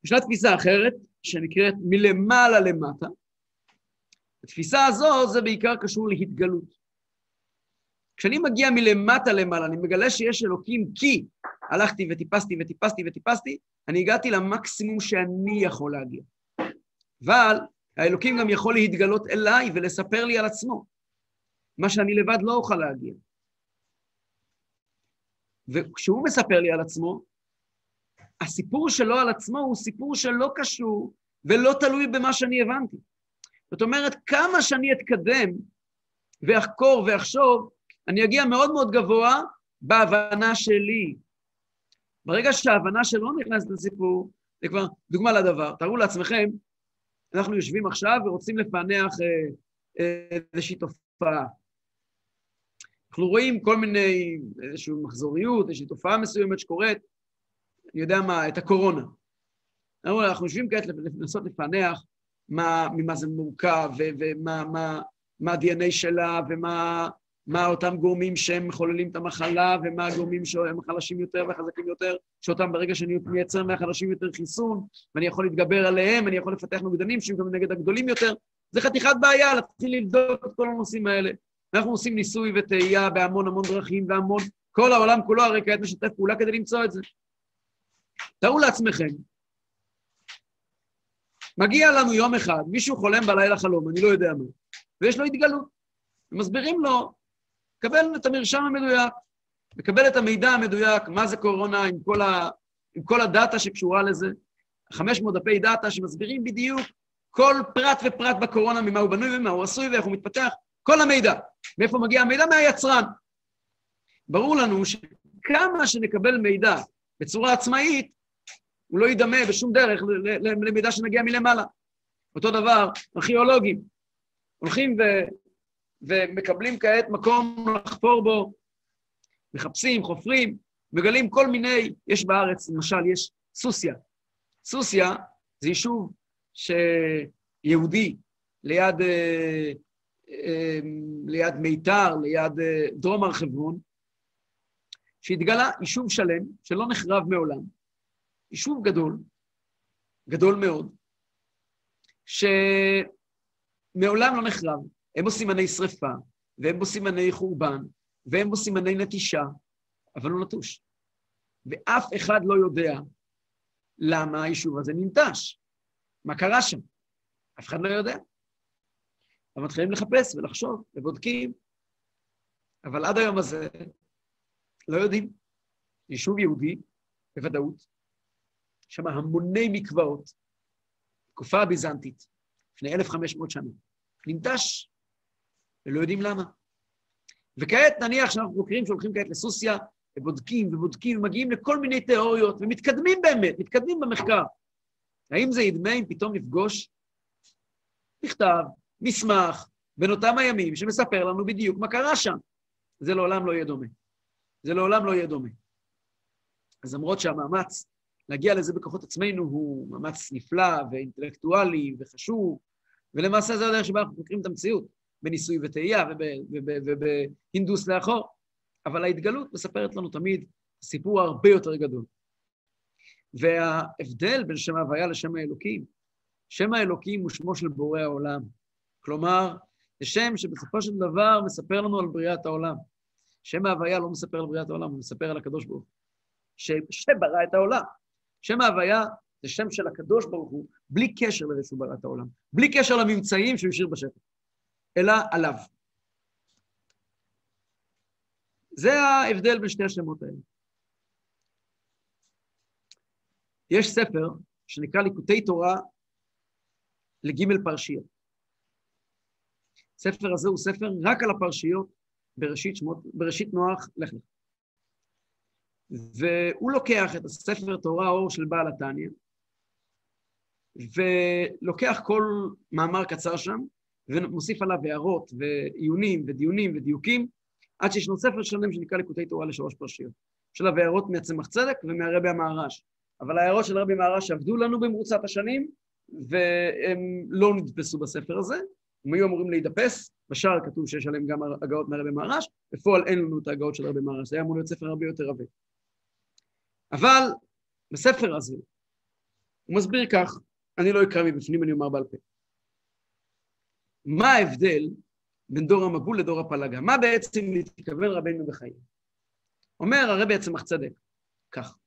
ישנה תפיסה אחרת, שנקראת מלמעלה למטה. התפיסה הזו, זה בעיקר קשור להתגלות. כשאני מגיע מלמטה למעלה, אני מגלה שיש אלוקים כי הלכתי וטיפסתי וטיפסתי וטיפסתי, אני הגעתי למקסימום שאני יכול להגיע. אבל האלוקים גם יכול להתגלות אליי ולספר לי על עצמו, מה שאני לבד לא אוכל להגיע. וכשהוא מספר לי על עצמו, הסיפור שלו על עצמו הוא סיפור שלא קשור ולא תלוי במה שאני הבנתי. זאת אומרת, כמה שאני אתקדם ואחקור ואחשוב, אני אגיע מאוד מאוד גבוה בהבנה שלי. ברגע שההבנה שלו נכנסת לסיפור, זה כבר דוגמה לדבר. תארו לעצמכם, אנחנו יושבים עכשיו ורוצים לפענח אה, אה, איזושהי תופעה. אנחנו רואים כל מיני, איזושהי מחזוריות, איזושהי תופעה מסוימת שקורית, אני יודע מה, את הקורונה. אנחנו יושבים כעת לנסות לפענח מה, ממה זה מורכב, ומה מה, מה ה-DNA שלה, ומה מה אותם גורמים שהם מחוללים את המחלה, ומה הגורמים שהם חלשים יותר וחזקים יותר, שאותם ברגע שאני מייצר מהחלשים יותר חיסון, ואני יכול להתגבר עליהם, אני יכול לפתח נוגדנים שהם גם נגד הגדולים יותר. זה חתיכת בעיה להתחיל לבדוק את כל הנושאים האלה. אנחנו עושים ניסוי וטעייה בהמון המון דרכים והמון, כל העולם כולו הרי כעת משתף פעולה כדי למצוא את זה. תארו לעצמכם מגיע לנו יום אחד, מישהו חולם בלילה חלום, אני לא יודע מה, ויש לו התגלות. ומסבירים לו, קבל את המרשם המדויק, מקבל את המידע המדויק, מה זה קורונה עם כל, ה, עם כל הדאטה שקשורה לזה, 500 דפי דאטה שמסבירים בדיוק כל פרט ופרט בקורונה, ממה הוא בנוי ומה הוא עשוי ואיך הוא מתפתח, כל המידע. מאיפה מגיע המידע? מהיצרן. ברור לנו שכמה שנקבל מידע בצורה עצמאית, הוא לא יידמה בשום דרך למידע שנגיע מלמעלה. אותו דבר, ארכיאולוגים. הולכים ו... ומקבלים כעת מקום לחפור בו, מחפשים, חופרים, מגלים כל מיני, יש בארץ, למשל, יש סוסיא. סוסיא זה יישוב שיהודי ליד, אה, ליד מיתר, ליד אה, דרום הר חברון, שהתגלה יישוב שלם שלא נחרב מעולם, יישוב גדול, גדול מאוד, שמעולם לא נחרב. הם עושים סימני שרפה, והם עושים סימני חורבן, והם עושים סימני נטישה, אבל הוא נטוש. ואף אחד לא יודע למה היישוב הזה ננטש, מה קרה שם. אף אחד לא יודע. אבל מתחילים לחפש ולחשוב ובודקים, אבל עד היום הזה לא יודעים. יישוב יהודי, בוודאות, שם המוני מקוואות, תקופה הביזנטית, לפני 1,500 שנה, ננטש, ולא יודעים למה. וכעת נניח שאנחנו חוקרים שהולכים כעת לסוסיא, ובודקים ובודקים ומגיעים לכל מיני תיאוריות, ומתקדמים באמת, מתקדמים במחקר. האם זה ידמה אם פתאום נפגוש מכתב, מסמך, בין אותם הימים, שמספר לנו בדיוק מה קרה שם? זה לעולם לא יהיה דומה. זה לעולם לא יהיה דומה. אז למרות שהמאמץ להגיע לזה בכוחות עצמנו הוא מאמץ נפלא ואינטלקטואלי וחשוב, ולמעשה זה הדרך שבה אנחנו חוקרים את המציאות, בניסוי וטעייה ובהינדוס לאחור. אבל ההתגלות מספרת לנו תמיד סיפור הרבה יותר גדול. וההבדל בין שם ההוויה לשם האלוקים, שם האלוקים הוא שמו של בורא העולם. כלומר, זה שם שבסופו של דבר מספר לנו על בריאת העולם. שם ההוויה לא מספר על בריאת העולם, הוא מספר על הקדוש ברוך הוא. שברא את העולם. שם ההוויה זה שם של הקדוש ברוך הוא, בלי קשר לזה שהוא ברא את העולם, בלי קשר לממצאים שהוא השאיר בשטח, אלא עליו. זה ההבדל בין שתי השמות האלה. יש ספר שנקרא ליקוטי תורה לגימל פרשיות. הספר הזה הוא ספר רק על הפרשיות בראשית, שמות, בראשית נוח, לך לך. והוא לוקח את הספר תורה אור של בעל התניא, ולוקח כל מאמר קצר שם, ומוסיף עליו הערות ועיונים ודיונים ודיוקים, עד שישנו ספר שלם שנקרא ליקוטי תורה לשלוש פרשיות. של הערות מהצמח צדק ומהרבי המהר"ש. אבל ההערות של הרבי מהר"ש עבדו לנו במרוצת השנים, והם לא נדפסו בספר הזה, הם היו אמורים להידפס, בשער כתוב שיש עליהם גם הגאות מהרבי מהר"ש, בפועל אין לנו את ההגאות של הרבי מהר"ש, זה היה אמור להיות ספר הרבה יותר עבה. אבל בספר הזה, הוא מסביר כך, אני לא אקרא מבפנים, אני אומר בעל פה. מה ההבדל בין דור המבול לדור הפלגה? מה בעצם מתכוון רבנו בחיים? אומר הרבי עצמך צדק, כך.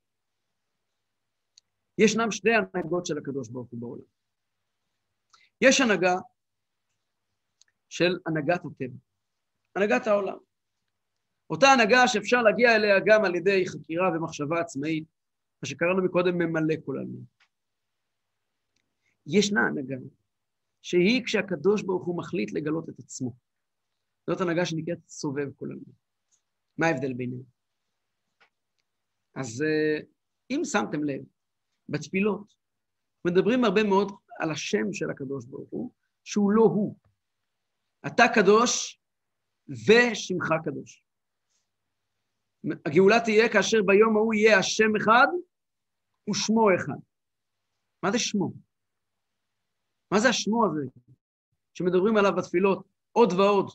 ישנם שתי הנהגות של הקדוש ברוך הוא בעולם. יש הנהגה של הנהגת הטבע, הנהגת העולם. אותה הנהגה שאפשר להגיע אליה גם על ידי חקירה ומחשבה עצמאית, מה שקראנו מקודם ממלא כל העלמין. ישנה הנהגה שהיא כשהקדוש ברוך הוא מחליט לגלות את עצמו. זאת הנהגה שנקראת סובב כל העלמין. מה ההבדל ביניהם? אז אה, אם שמתם לב, בתפילות מדברים הרבה מאוד על השם של הקדוש ברוך הוא, שהוא לא הוא. אתה קדוש ושמך קדוש. הגאולה תהיה כאשר ביום ההוא יהיה השם אחד ושמו אחד. מה זה שמו? מה זה השמו הזה שמדברים עליו בתפילות עוד ועוד?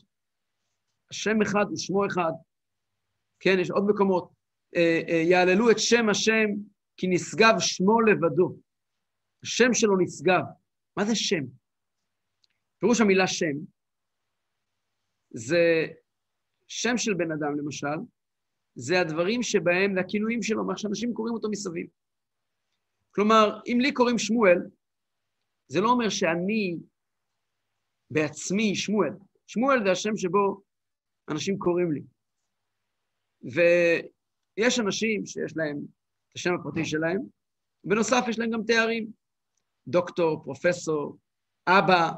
השם אחד ושמו אחד. כן, יש עוד מקומות. אה, אה, יעללו את שם השם כי נשגב שמו לבדו. השם שלו נשגב. מה זה שם? פירוש המילה שם זה שם של בן אדם, למשל, זה הדברים שבהם, הכינויים שלו, מה שאנשים קוראים אותו מסביב. כלומר, אם לי קוראים שמואל, זה לא אומר שאני בעצמי שמואל. שמואל זה השם שבו אנשים קוראים לי. ויש אנשים שיש להם את השם הפרטי שלהם, בנוסף יש להם גם תארים. דוקטור, פרופסור, אבא,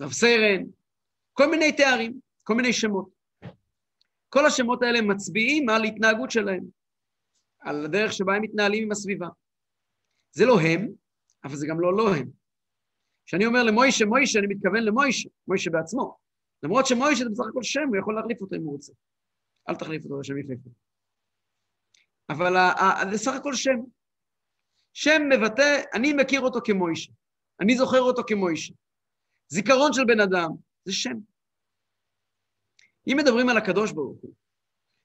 רב סרן, כל מיני תארים, כל מיני שמות. כל השמות האלה מצביעים על התנהגות שלהם, על הדרך שבה הם מתנהלים עם הסביבה. זה לא הם, אבל זה גם לא לא הם. כשאני אומר למוישה, מוישה, אני מתכוון למוישה, מוישה בעצמו. למרות שמוישה זה בסך הכל שם, הוא יכול להחליף אותו אם הוא רוצה. אל תחליף אותו, יחליף אותו. אבל זה סך הכל שם. שם מבטא, אני מכיר אותו כמוישה. אני זוכר אותו כמוישה. זיכרון של בן אדם, זה שם. אם מדברים על הקדוש ברוך הוא,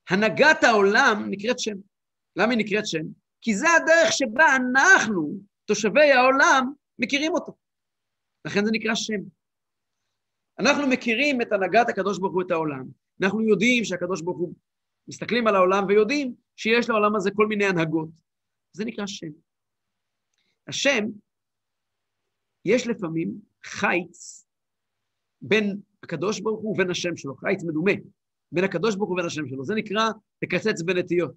הנהגת העולם נקראת שם. למה היא נקראת שם? כי זה הדרך שבה אנחנו, תושבי העולם, מכירים אותו. לכן זה נקרא שם. אנחנו מכירים את הנהגת הקדוש ברוך הוא את העולם. אנחנו יודעים שהקדוש ברוך הוא, מסתכלים על העולם ויודעים שיש לעולם הזה כל מיני הנהגות. זה נקרא שם. השם, יש לפעמים חיץ בין הקדוש ברוך הוא ובין השם שלו, חיץ מדומה, בין הקדוש ברוך הוא ובין השם שלו. זה נקרא לקצץ בנטיות.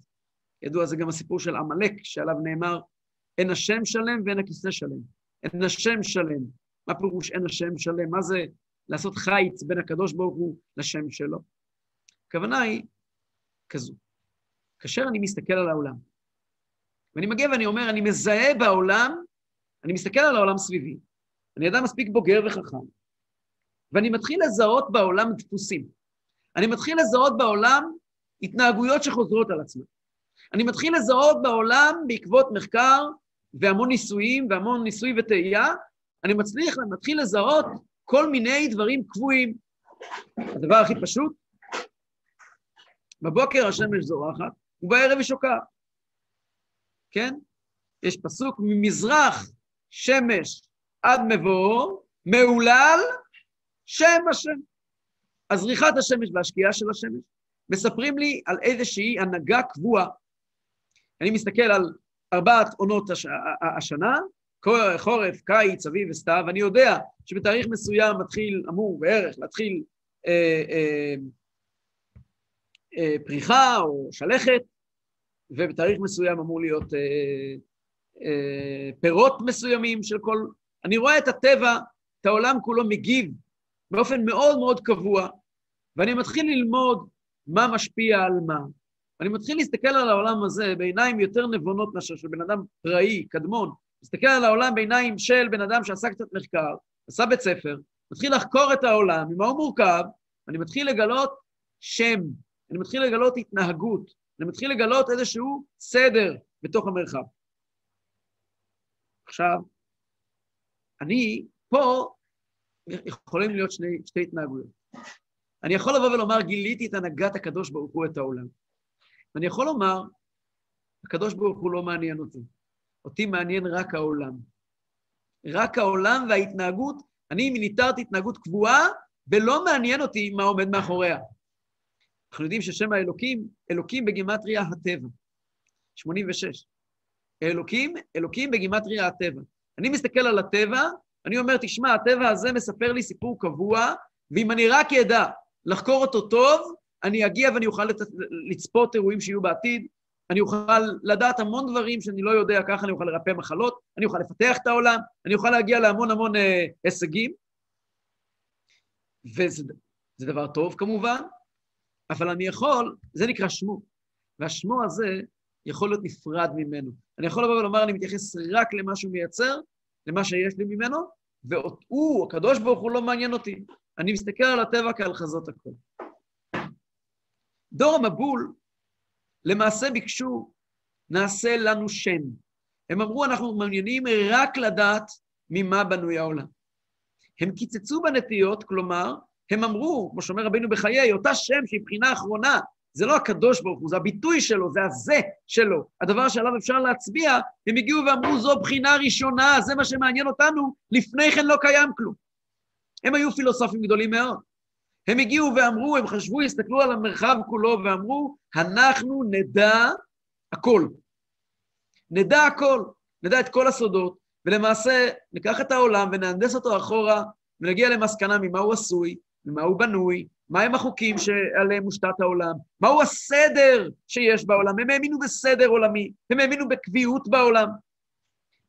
ידוע זה גם הסיפור של עמלק, שעליו נאמר, אין השם שלם ואין הכיסא שלם. אין השם שלם. מה פירוש אין השם שלם? מה זה לעשות חיץ בין הקדוש ברוך הוא לשם שלו? הכוונה היא כזו. כאשר אני מסתכל על העולם, ואני מגיע ואני אומר, אני מזהה בעולם, אני מסתכל על העולם סביבי, אני אדם מספיק בוגר וחכם, ואני מתחיל לזהות בעולם דפוסים. אני מתחיל לזהות בעולם התנהגויות שחוזרות על עצמן. אני מתחיל לזהות בעולם בעקבות מחקר והמון ניסויים והמון ניסוי וטעייה, אני מצליח, אני מתחיל לזהות כל מיני דברים קבועים. הדבר הכי פשוט, בבוקר השמש זורחת, ובערב היא שוקעת. כן? יש פסוק, ממזרח שמש עד מבוא, מהולל שם השם. הזריחת השמש והשקיעה של השמש מספרים לי על איזושהי הנהגה קבועה. אני מסתכל על ארבעת עונות הש... השנה, חורף, קיץ, אביב וסתיו, ואני יודע שבתאריך מסוים מתחיל, אמור בערך להתחיל אה, אה, אה, פריחה או שלכת, ובתאריך מסוים אמור להיות אה, אה, פירות מסוימים של כל... אני רואה את הטבע, את העולם כולו מגיב באופן מאוד מאוד קבוע, ואני מתחיל ללמוד מה משפיע על מה. ואני מתחיל להסתכל על העולם הזה בעיניים יותר נבונות מאשר של בן אדם פראי, קדמון. מסתכל על העולם בעיניים של בן אדם שעשה קצת מחקר, עשה בית ספר, מתחיל לחקור את העולם, ממה הוא מורכב, ואני מתחיל לגלות שם, אני מתחיל לגלות התנהגות, אני מתחיל לגלות איזשהו סדר בתוך המרחב. עכשיו, אני, פה יכולים להיות שני, שתי התנהגויות. אני יכול לבוא ולומר, גיליתי את הנהגת הקדוש ברוך הוא את העולם. ואני יכול לומר, הקדוש ברוך הוא לא מעניין אותי. אותי מעניין רק העולם. רק העולם וההתנהגות, אני מיליטרתי התנהגות קבועה, ולא מעניין אותי מה עומד מאחוריה. אנחנו יודעים ששם האלוקים, אלוקים בגימטריה הטבע. 86. אלוקים, אלוקים בגימטריה הטבע. אני מסתכל על הטבע, אני אומר, תשמע, הטבע הזה מספר לי סיפור קבוע, ואם אני רק אדע לחקור אותו טוב, אני אגיע ואני אוכל לצפות אירועים שיהיו בעתיד, אני אוכל לדעת המון דברים שאני לא יודע, ככה אני אוכל לרפא מחלות, אני אוכל לפתח את העולם, אני אוכל להגיע להמון המון אה, הישגים, וזה דבר טוב כמובן, אבל אני יכול, זה נקרא שמו, והשמו הזה יכול להיות נפרד ממנו. אני יכול לבוא ולומר, אני מתייחס רק למה שהוא מייצר, למה שיש לי ממנו, והוא, הקדוש ברוך הוא, לא מעניין אותי. אני מסתכל על הטבע כעל חזות הכל. דור המבול, למעשה ביקשו, נעשה לנו שם. הם אמרו, אנחנו מעוניינים רק לדעת ממה בנוי העולם. הם קיצצו בנטיות, כלומר, הם אמרו, כמו שאומר רבינו בחיי, אותה שם שהיא בחינה אחרונה, זה לא הקדוש ברוך הוא, זה הביטוי שלו, זה הזה שלו. הדבר שעליו אפשר להצביע, הם הגיעו ואמרו, זו בחינה ראשונה, זה מה שמעניין אותנו, לפני כן לא קיים כלום. הם היו פילוסופים גדולים מאוד. הם הגיעו ואמרו, הם חשבו, הסתכלו על המרחב כולו ואמרו, אנחנו נדע הכל. נדע הכל, נדע את כל הסודות, ולמעשה ניקח את העולם ונהנדס אותו אחורה, ונגיע למסקנה ממה הוא עשוי, ממה הוא בנוי, מהם החוקים שעליהם מושתת העולם, מהו הסדר שיש בעולם. הם האמינו בסדר עולמי, הם האמינו בקביעות בעולם.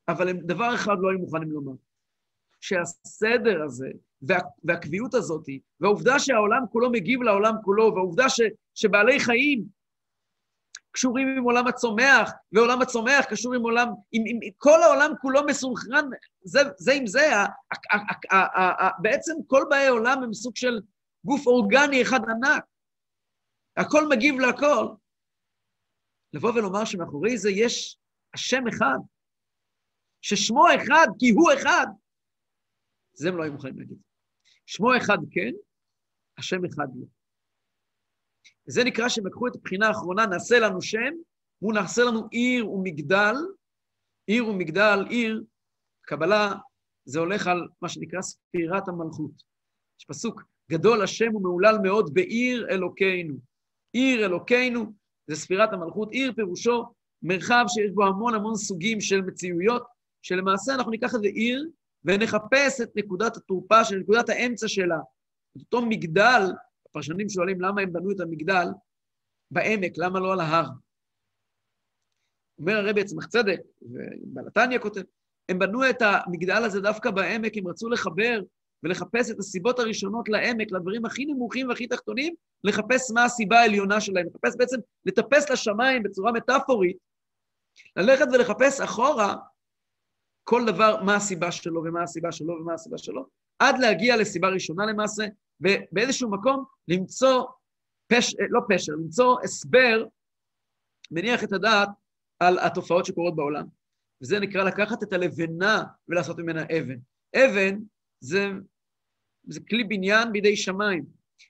אבל הם דבר אחד לא היו מוכנים לומר, שהסדר הזה וה, והקביעות הזאת, והעובדה שהעולם כולו מגיב לעולם כולו, והעובדה ש, שבעלי חיים קשורים עם עולם הצומח, ועולם הצומח קשור עם עולם, עם, עם, עם כל העולם כולו מסונכרן זה, זה עם זה, ה, ה, ה, ה, ה, ה, בעצם כל באי עולם הם סוג של גוף אורגני אחד ענק. הכל מגיב להכל. לבוא ולומר שמאחורי זה יש השם אחד, ששמו אחד כי הוא אחד, זה הם לא היו מוכנים להגיד. שמו אחד כן, השם אחד לא. וזה נקרא שהם לקחו את הבחינה האחרונה, נעשה לנו שם, הוא נעשה לנו עיר ומגדל, עיר ומגדל, עיר, קבלה, זה הולך על מה שנקרא ספירת המלכות. יש פסוק, גדול השם ומהולל מאוד בעיר אלוקינו. עיר אלוקינו זה ספירת המלכות. עיר פירושו מרחב שיש בו המון המון סוגים של מציאויות, שלמעשה אנחנו ניקח איזה עיר ונחפש את נקודת התורפה של נקודת האמצע שלה. את אותו מגדל, הפרשנים שואלים למה הם בנו את המגדל בעמק, למה לא על ההר? אומר הרבי עצמך צדק, ובלתניא כותב, הם בנו את המגדל הזה דווקא בעמק, הם רצו לחבר ולחפש את הסיבות הראשונות לעמק, לדברים הכי נמוכים והכי תחתונים, לחפש מה הסיבה העליונה שלהם, לחפש בעצם, לטפס לשמיים בצורה מטאפורית, ללכת ולחפש אחורה כל דבר, מה הסיבה שלו ומה הסיבה שלו ומה הסיבה שלו, עד להגיע לסיבה ראשונה למעשה, ובאיזשהו מקום למצוא, פש, לא פשר, למצוא הסבר, מניח את הדעת על התופעות שקורות בעולם. וזה נקרא לקחת את הלבנה ולעשות ממנה אבן. אבן זה, זה כלי בניין בידי שמיים,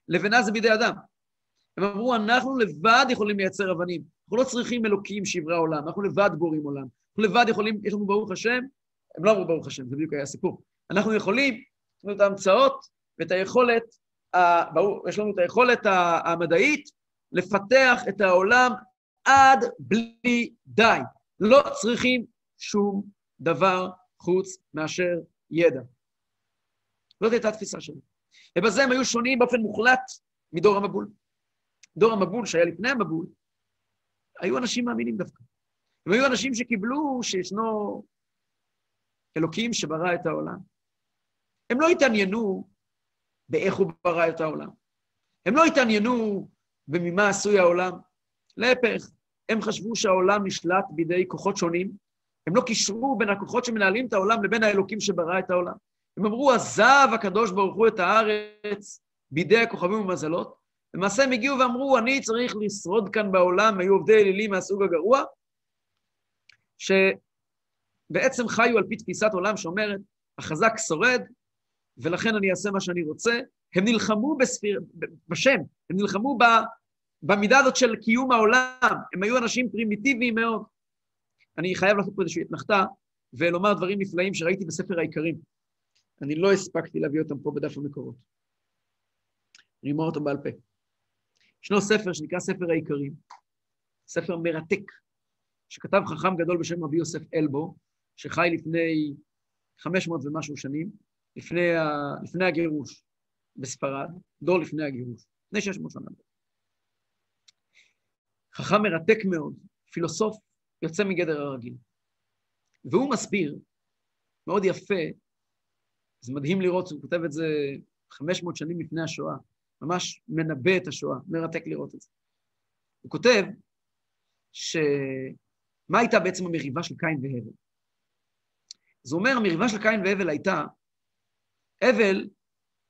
לבנה זה בידי אדם. הם אמרו, אנחנו לבד יכולים לייצר אבנים. אנחנו לא צריכים אלוקים שיברא עולם, אנחנו לבד בורים עולם. אנחנו לבד יכולים, יש לנו ברוך השם, הם לא אמרו ברוך השם, זה בדיוק היה הסיפור. אנחנו יכולים, יש לנו את ההמצאות ואת היכולת, יש לנו את היכולת המדעית לפתח את העולם עד בלי די. לא צריכים שום דבר חוץ מאשר ידע. זאת הייתה התפיסה שלהם. ובזה הם היו שונים באופן מוחלט מדור המבול. דור המבול, שהיה לפני המבול, היו אנשים מאמינים דווקא. הם היו אנשים שקיבלו שישנו אלוקים שברא את העולם. הם לא התעניינו באיך הוא ברא את העולם. הם לא התעניינו בממה עשוי העולם. להפך, הם חשבו שהעולם נשלט בידי כוחות שונים. הם לא קישרו בין הכוחות שמנהלים את העולם לבין האלוקים שברא את העולם. הם אמרו, עזב הקדוש ברוך הוא את הארץ בידי הכוכבים ומזלות. למעשה הם הגיעו ואמרו, אני צריך לשרוד כאן בעולם, היו עובדי אלילים מהסוג הגרוע, שבעצם חיו על פי תפיסת עולם שאומרת, החזק שורד, ולכן אני אעשה מה שאני רוצה. הם נלחמו בספיר, בשם, הם נלחמו ב, במידה הזאת של קיום העולם, הם היו אנשים פרימיטיביים מאוד. אני חייב לעשות פה איזושהי אתנחתה ולומר דברים נפלאים שראיתי בספר העיקרים. אני לא הספקתי להביא אותם פה בדף המקורות. אני אומר אותם בעל פה. ישנו ספר שנקרא ספר העיקרים, ספר מרתק, שכתב חכם גדול בשם רבי יוסף אלבו, שחי לפני 500 ומשהו שנים, לפני, ה... לפני הגירוש בספרד, דור לפני הגירוש, לפני 600 שנה. חכם מרתק מאוד, פילוסוף יוצא מגדר הרגיל. והוא מסביר, מאוד יפה, זה מדהים לראות, הוא כותב את זה 500 שנים לפני השואה, ממש מנבא את השואה, מרתק לראות את זה. הוא כותב שמה הייתה בעצם המריבה של קין והבל? הוא אומר, המריבה של קין והבל הייתה, הבל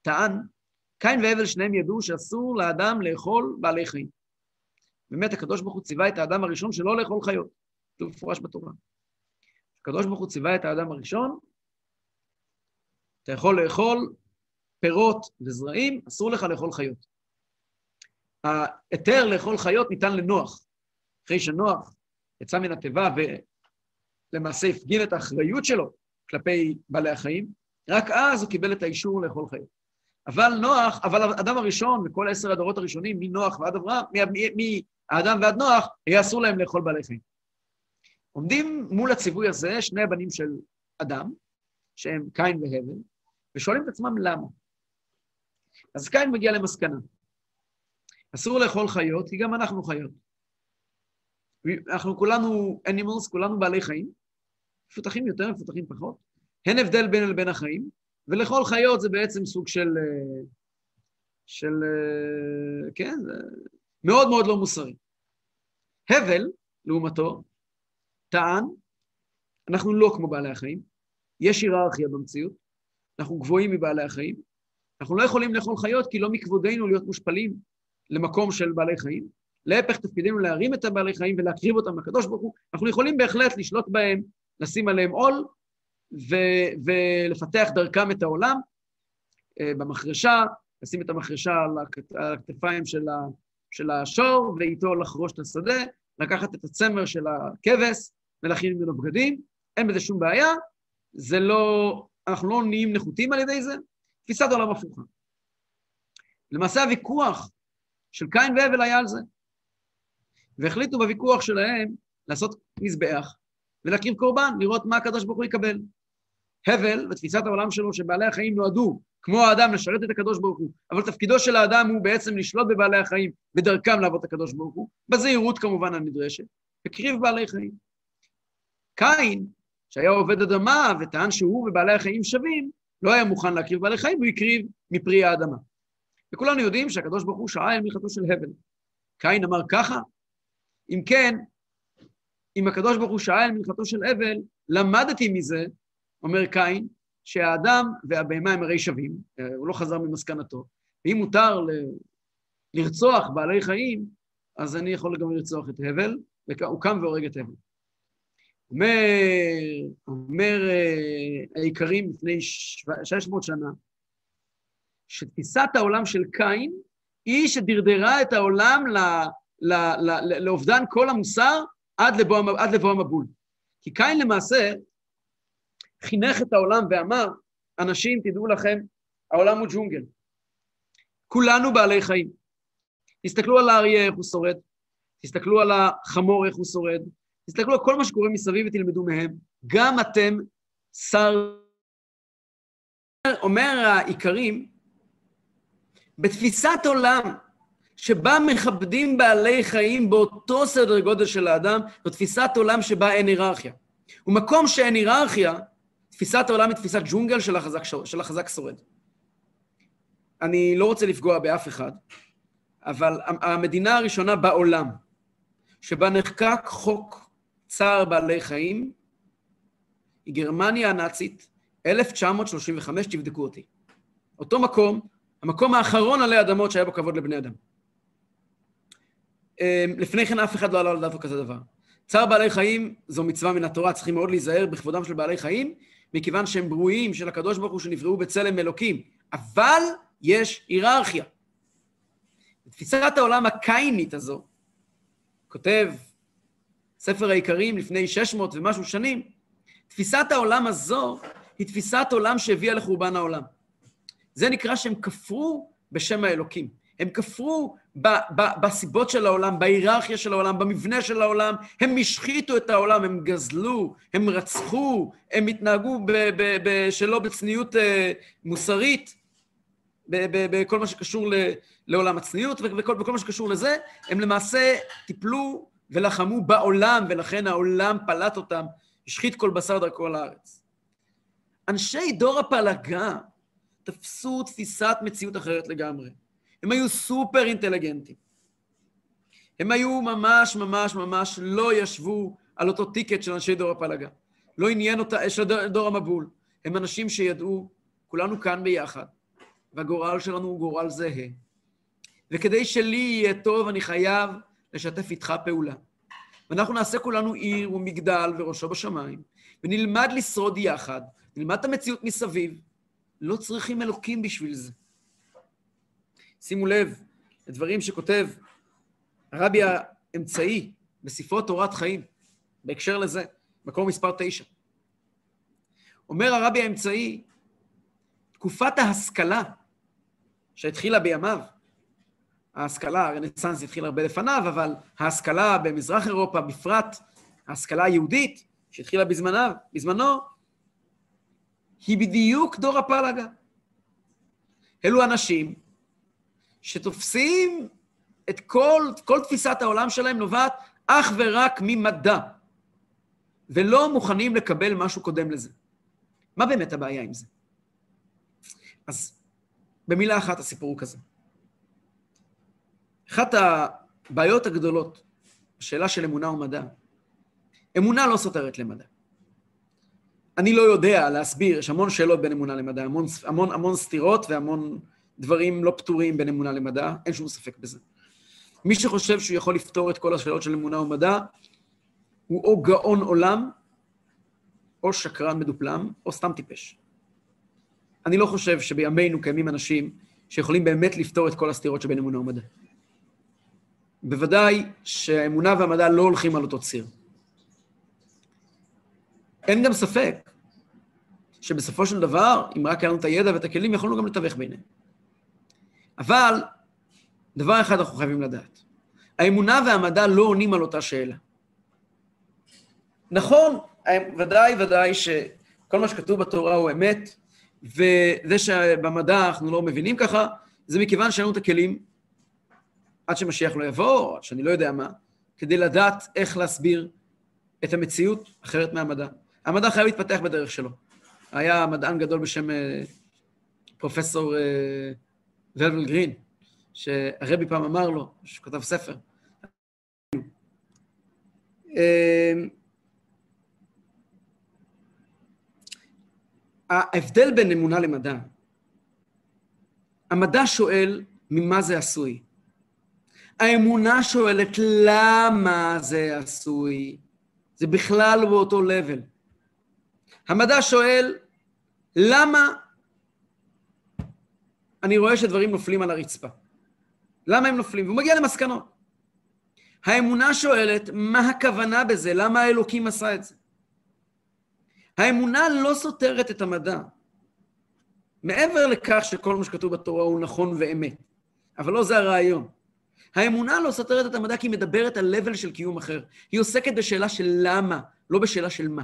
טען, קין והבל שניהם ידעו שאסור לאדם לאכול בעלי חיים. באמת, הקדוש ברוך הוא ציווה את האדם הראשון שלא לאכול חיות. זה מפורש בתורה. הקדוש ברוך הוא ציווה את האדם הראשון אתה יכול לאכול פירות וזרעים, אסור לך לאכול חיות. ההיתר לאכול חיות ניתן לנוח. אחרי שנוח יצא מן התיבה ולמעשה הפגין את האחריות שלו כלפי בעלי החיים, רק אז הוא קיבל את האישור לאכול חיות. אבל נוח, אבל האדם הראשון, וכל עשר הדורות הראשונים, מנוח ועד אברהם, מהאדם ועד נוח, היה אסור להם לאכול בעלי חיים. עומדים מול הציווי הזה שני הבנים של אדם, שהם קין והבל, ושואלים את עצמם למה. אז קין מגיע למסקנה. אסור לאכול חיות, כי גם אנחנו חיות. אנחנו כולנו animals, כולנו בעלי חיים, מפותחים יותר, מפותחים פחות. אין הבדל בין לבין החיים, ולאכול חיות זה בעצם סוג של... אה, של... אה, כן, מאוד מאוד לא מוסרי. הבל, לעומתו, טען, אנחנו לא כמו בעלי החיים, יש היררכיה במציאות, אנחנו גבוהים מבעלי החיים, אנחנו לא יכולים לאכול חיות כי לא מכבודנו להיות מושפלים למקום של בעלי חיים. להפך, תפקידנו להרים את הבעלי חיים ולהקריב אותם לקדוש ברוך הוא. אנחנו יכולים בהחלט לשלוט בהם, לשים עליהם עול ו- ולפתח דרכם את העולם. אה, במחרשה, לשים את המחרשה על הכתפיים של, ה- של השור ואיתו לחרוש את השדה, לקחת את הצמר של הכבש ולהכין ממנו בגדים, אין בזה שום בעיה, זה לא, אנחנו לא נהיים נחותים על ידי זה, תפיסת עולם הפוכה. למעשה הוויכוח של קין והבל היה על זה. והחליטו בוויכוח שלהם לעשות מזבח ולהקריב קורבן, לראות מה הקדוש ברוך הוא יקבל. הבל, ותפיסת העולם שלו, שבעלי החיים נועדו, כמו האדם, לשרת את הקדוש ברוך הוא, אבל תפקידו של האדם הוא בעצם לשלוט בבעלי החיים ודרכם לעבוד את הקדוש ברוך הוא, בזהירות כמובן הנדרשת, הקריב בעלי חיים. קין, שהיה עובד אדמה וטען שהוא ובעלי החיים שווים, לא היה מוכן להקריב בעלי חיים, הוא הקריב מפרי האדמה. וכולנו יודעים שהקדוש ברוך הוא שעה אל מלכתו של הבל. קין אמר ככה, אם כן, אם הקדוש ברוך הוא שעה אל מלכתו של הבל, למדתי מזה, אומר קין, שהאדם והבהמה הם הרי שווים, הוא לא חזר ממסקנתו, ואם מותר ל... לרצוח בעלי חיים, אז אני יכול גם לרצוח את הבל, והוא קם והורג את הבל. אומר, אומר uh, העיקרים לפני 600 שנה, שתפיסת העולם של קין היא שדרדרה את העולם ל, ל, ל, ל, לאובדן כל המוסר עד לבוא, עד לבוא המבול. כי קין למעשה חינך את העולם ואמר, אנשים, תדעו לכם, העולם הוא ג'ונגל. כולנו בעלי חיים. תסתכלו על האריה, איך הוא שורד, תסתכלו על החמור, איך הוא שורד, תסתכלו על כל מה שקורה מסביב ותלמדו מהם. גם אתם שר... אומר העיקרים, בתפיסת עולם שבה מכבדים בעלי חיים באותו סדר גודל של האדם, זו תפיסת עולם שבה אין היררכיה. ומקום שאין היררכיה, תפיסת העולם היא תפיסת ג'ונגל של החזק, של החזק שורד. אני לא רוצה לפגוע באף אחד, אבל המדינה הראשונה בעולם שבה נחקק חוק צער בעלי חיים היא גרמניה הנאצית, 1935, תבדקו אותי. אותו מקום, המקום האחרון עלי אדמות שהיה בו כבוד לבני אדם. אמ, לפני כן אף אחד לא עלה על דעתו כזה דבר. צער בעלי חיים זו מצווה מן התורה, צריכים מאוד להיזהר בכבודם של בעלי חיים, מכיוון שהם ברואים של הקדוש ברוך הוא שנבראו בצלם אלוקים. אבל יש היררכיה. בתפיסת העולם הקיינית הזו, כותב ספר העיקרים לפני 600 ומשהו שנים, תפיסת העולם הזו היא תפיסת עולם שהביאה לחורבן העולם. זה נקרא שהם כפרו בשם האלוקים. הם כפרו ב- ב- בסיבות של העולם, בהיררכיה של העולם, במבנה של העולם, הם השחיתו את העולם, הם גזלו, הם רצחו, הם התנהגו ב- ב- ב- שלא בצניעות אה, מוסרית, בכל מה שקשור ל- לעולם הצניעות ובכל מה שקשור לזה, הם למעשה טיפלו ולחמו בעולם, ולכן העולם פלט אותם, השחית כל בשר דרכו לארץ. אנשי דור הפלגה תפסו תפיסת מציאות אחרת לגמרי. הם היו סופר אינטליגנטים. הם היו ממש ממש ממש לא ישבו על אותו טיקט של אנשי דור הפלגה. לא עניין אותה, של דור, דור המבול. הם אנשים שידעו, כולנו כאן ביחד, והגורל שלנו הוא גורל זהה. וכדי שלי יהיה טוב, אני חייב לשתף איתך פעולה. ואנחנו נעשה כולנו עיר ומגדל וראשו בשמיים, ונלמד לשרוד יחד, נלמד את המציאות מסביב. לא צריכים אלוקים בשביל זה. שימו לב לדברים שכותב הרבי האמצעי בספרו תורת חיים, בהקשר לזה, מקור מספר תשע. אומר הרבי האמצעי, תקופת ההשכלה שהתחילה בימיו, ההשכלה, הרנסאנס התחיל הרבה לפניו, אבל ההשכלה במזרח אירופה בפרט, ההשכלה היהודית שהתחילה בזמניו, בזמנו, היא בדיוק דור הפלגה. אלו אנשים שתופסים את כל, כל תפיסת העולם שלהם נובעת אך ורק ממדע, ולא מוכנים לקבל משהו קודם לזה. מה באמת הבעיה עם זה? אז במילה אחת הסיפור הוא כזה. אחת הבעיות הגדולות, השאלה של אמונה ומדע, אמונה לא סותרת למדע. אני לא יודע להסביר, יש המון שאלות בין אמונה למדע, המון, המון, המון סתירות והמון דברים לא פתורים בין אמונה למדע, אין שום ספק בזה. מי שחושב שהוא יכול לפתור את כל השאלות של אמונה ומדע, הוא או גאון עולם, או שקרן מדופלם, או סתם טיפש. אני לא חושב שבימינו קיימים אנשים שיכולים באמת לפתור את כל הסתירות שבין אמונה ומדע. בוודאי שהאמונה והמדע לא הולכים על אותו ציר. אין גם ספק שבסופו של דבר, אם רק היה לנו את הידע ואת הכלים, יכולנו גם לתווך ביניהם. אבל דבר אחד אנחנו חייבים לדעת, האמונה והמדע לא עונים על אותה שאלה. נכון, ודאי ודאי שכל מה שכתוב בתורה הוא אמת, וזה שבמדע אנחנו לא מבינים ככה, זה מכיוון שאין לנו את הכלים, עד שמשיח לא יבוא, עד שאני לא יודע מה, כדי לדעת איך להסביר את המציאות אחרת מהמדע. המדע חייב להתפתח בדרך שלו. היה מדען גדול בשם אה, פרופסור אה, ולבל גרין, שהרבי פעם אמר לו, שהוא כתב ספר. אה, ההבדל בין אמונה למדע, המדע שואל ממה זה עשוי. האמונה שואלת למה זה עשוי. זה בכלל לא באותו לבל. המדע שואל, למה אני רואה שדברים נופלים על הרצפה? למה הם נופלים? והוא מגיע למסקנות. האמונה שואלת, מה הכוונה בזה? למה האלוקים עשה את זה? האמונה לא סותרת את המדע. מעבר לכך שכל מה שכתוב בתורה הוא נכון ואמת, אבל לא זה הרעיון. האמונה לא סותרת את המדע כי היא מדברת על level של קיום אחר. היא עוסקת בשאלה של למה, לא בשאלה של מה.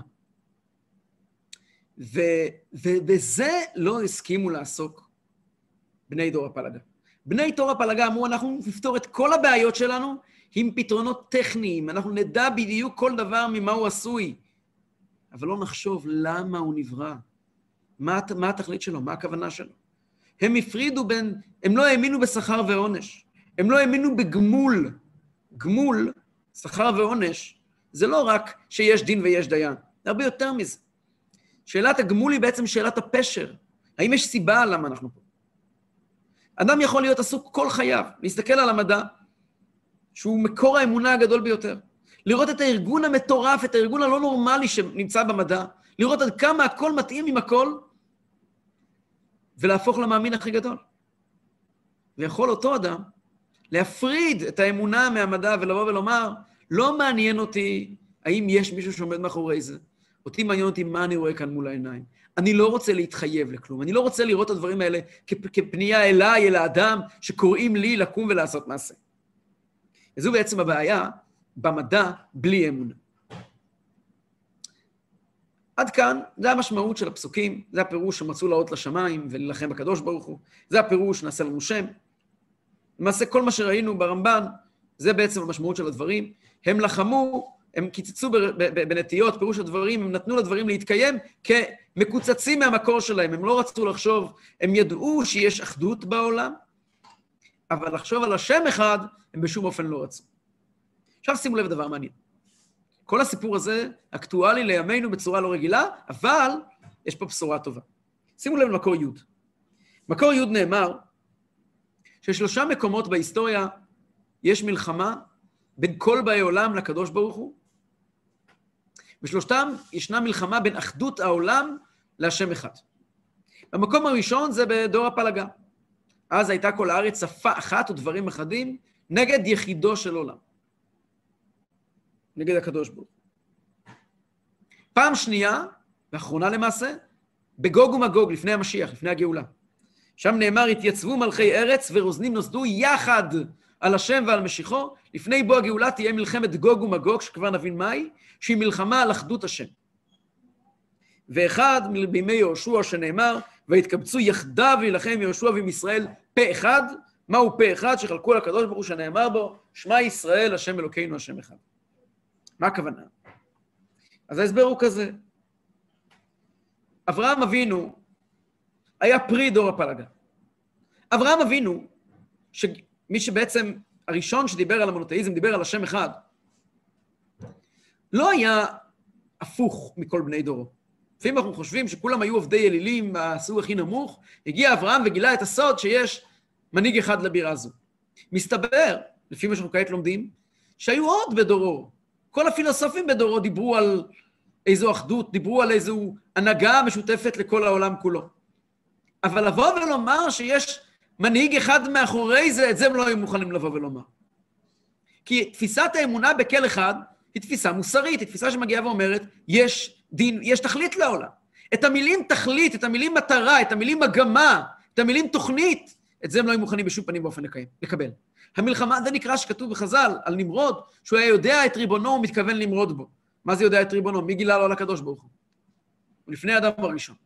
ובזה לא הסכימו לעסוק בני דור הפלגה. בני תור הפלגה אמרו, אנחנו נפתור את כל הבעיות שלנו עם פתרונות טכניים, אנחנו נדע בדיוק כל דבר ממה הוא עשוי, אבל לא נחשוב למה הוא נברא, מה, מה התכלית שלו, מה הכוונה שלו. הם הפרידו בין, הם לא האמינו בשכר ועונש, הם לא האמינו בגמול. גמול, שכר ועונש, זה לא רק שיש דין ויש דיין, זה הרבה יותר מזה. שאלת הגמול היא בעצם שאלת הפשר. האם יש סיבה למה אנחנו פה? אדם יכול להיות עסוק כל חייו, להסתכל על המדע, שהוא מקור האמונה הגדול ביותר. לראות את הארגון המטורף, את הארגון הלא נורמלי שנמצא במדע, לראות עד כמה הכל מתאים עם הכל, ולהפוך למאמין הכי גדול. ויכול אותו אדם להפריד את האמונה מהמדע ולבוא ולומר, לא מעניין אותי האם יש מישהו שעומד מאחורי זה. אותי מעניין אותי מה אני רואה כאן מול העיניים. אני לא רוצה להתחייב לכלום, אני לא רוצה לראות את הדברים האלה כפנייה אליי, אל האדם, שקוראים לי לקום ולעשות מעשה. וזו בעצם הבעיה במדע בלי אמונה. עד כאן, זה המשמעות של הפסוקים, זה הפירוש שמצאו לעלות לשמיים ולהילחם בקדוש ברוך הוא, זה הפירוש נעשה לנו שם. למעשה כל מה שראינו ברמב"ן, זה בעצם המשמעות של הדברים. הם לחמו הם קיצצו בנטיות, פירוש הדברים, הם נתנו לדברים להתקיים כמקוצצים מהמקור שלהם, הם לא רצו לחשוב, הם ידעו שיש אחדות בעולם, אבל לחשוב על השם אחד, הם בשום אופן לא רצו. עכשיו שימו לב לדבר מעניין. כל הסיפור הזה אקטואלי לימינו בצורה לא רגילה, אבל יש פה בשורה טובה. שימו לב למקור י'. מקור י' נאמר ששלושה מקומות בהיסטוריה יש מלחמה בין כל באי עולם לקדוש ברוך הוא, בשלושתם ישנה מלחמה בין אחדות העולם להשם אחד. במקום הראשון זה בדור הפלגה. אז הייתה כל הארץ שפה אחת ודברים אחדים נגד יחידו של עולם. נגד הקדוש ברוך פעם שנייה, ואחרונה למעשה, בגוג ומגוג, לפני המשיח, לפני הגאולה. שם נאמר, התייצבו מלכי ארץ ורוזנים נוסדו יחד על השם ועל משיחו, לפני בוא הגאולה תהיה מלחמת גוג ומגוג, שכבר נבין מהי, שהיא מלחמה על אחדות השם. ואחד בימי יהושע שנאמר, ויתקבצו יחדיו להילחם יהושע ועם ישראל פה אחד. מהו פה אחד? שחלקו לקדוש ברוך הוא שנאמר בו, שמע ישראל, השם אלוקינו, השם אחד. מה הכוונה? אז ההסבר הוא כזה. אברהם אבינו היה פרי דור הפלגה. אברהם אבינו, שמי שבעצם הראשון שדיבר על המונותאיזם, דיבר על השם אחד, לא היה הפוך מכל בני דורו. לפעמים אנחנו חושבים שכולם היו עובדי אלילים מהסוג הכי נמוך, הגיע אברהם וגילה את הסוד שיש מנהיג אחד לבירה הזו. מסתבר, לפי מה שאנחנו כעת לומדים, שהיו עוד בדורו. כל הפילוסופים בדורו דיברו על איזו אחדות, דיברו על איזו הנהגה משותפת לכל העולם כולו. אבל לבוא ולומר שיש מנהיג אחד מאחורי זה, את זה הם לא היו מוכנים לבוא ולומר. כי תפיסת האמונה בכל אחד היא תפיסה מוסרית, היא תפיסה שמגיעה ואומרת, יש דין, יש תכלית לעולם. את המילים תכלית, את המילים מטרה, את המילים מגמה, את המילים תוכנית, את זה הם לא היו מוכנים בשום פנים ואופן לקיים, לקבל. המלחמה, זה נקרא שכתוב בחז"ל על נמרוד, שהוא היה יודע את ריבונו, הוא מתכוון למרוד בו. מה זה יודע את ריבונו? מי גילה לו על הקדוש ברוך הוא? הוא לפני האדם הראשון.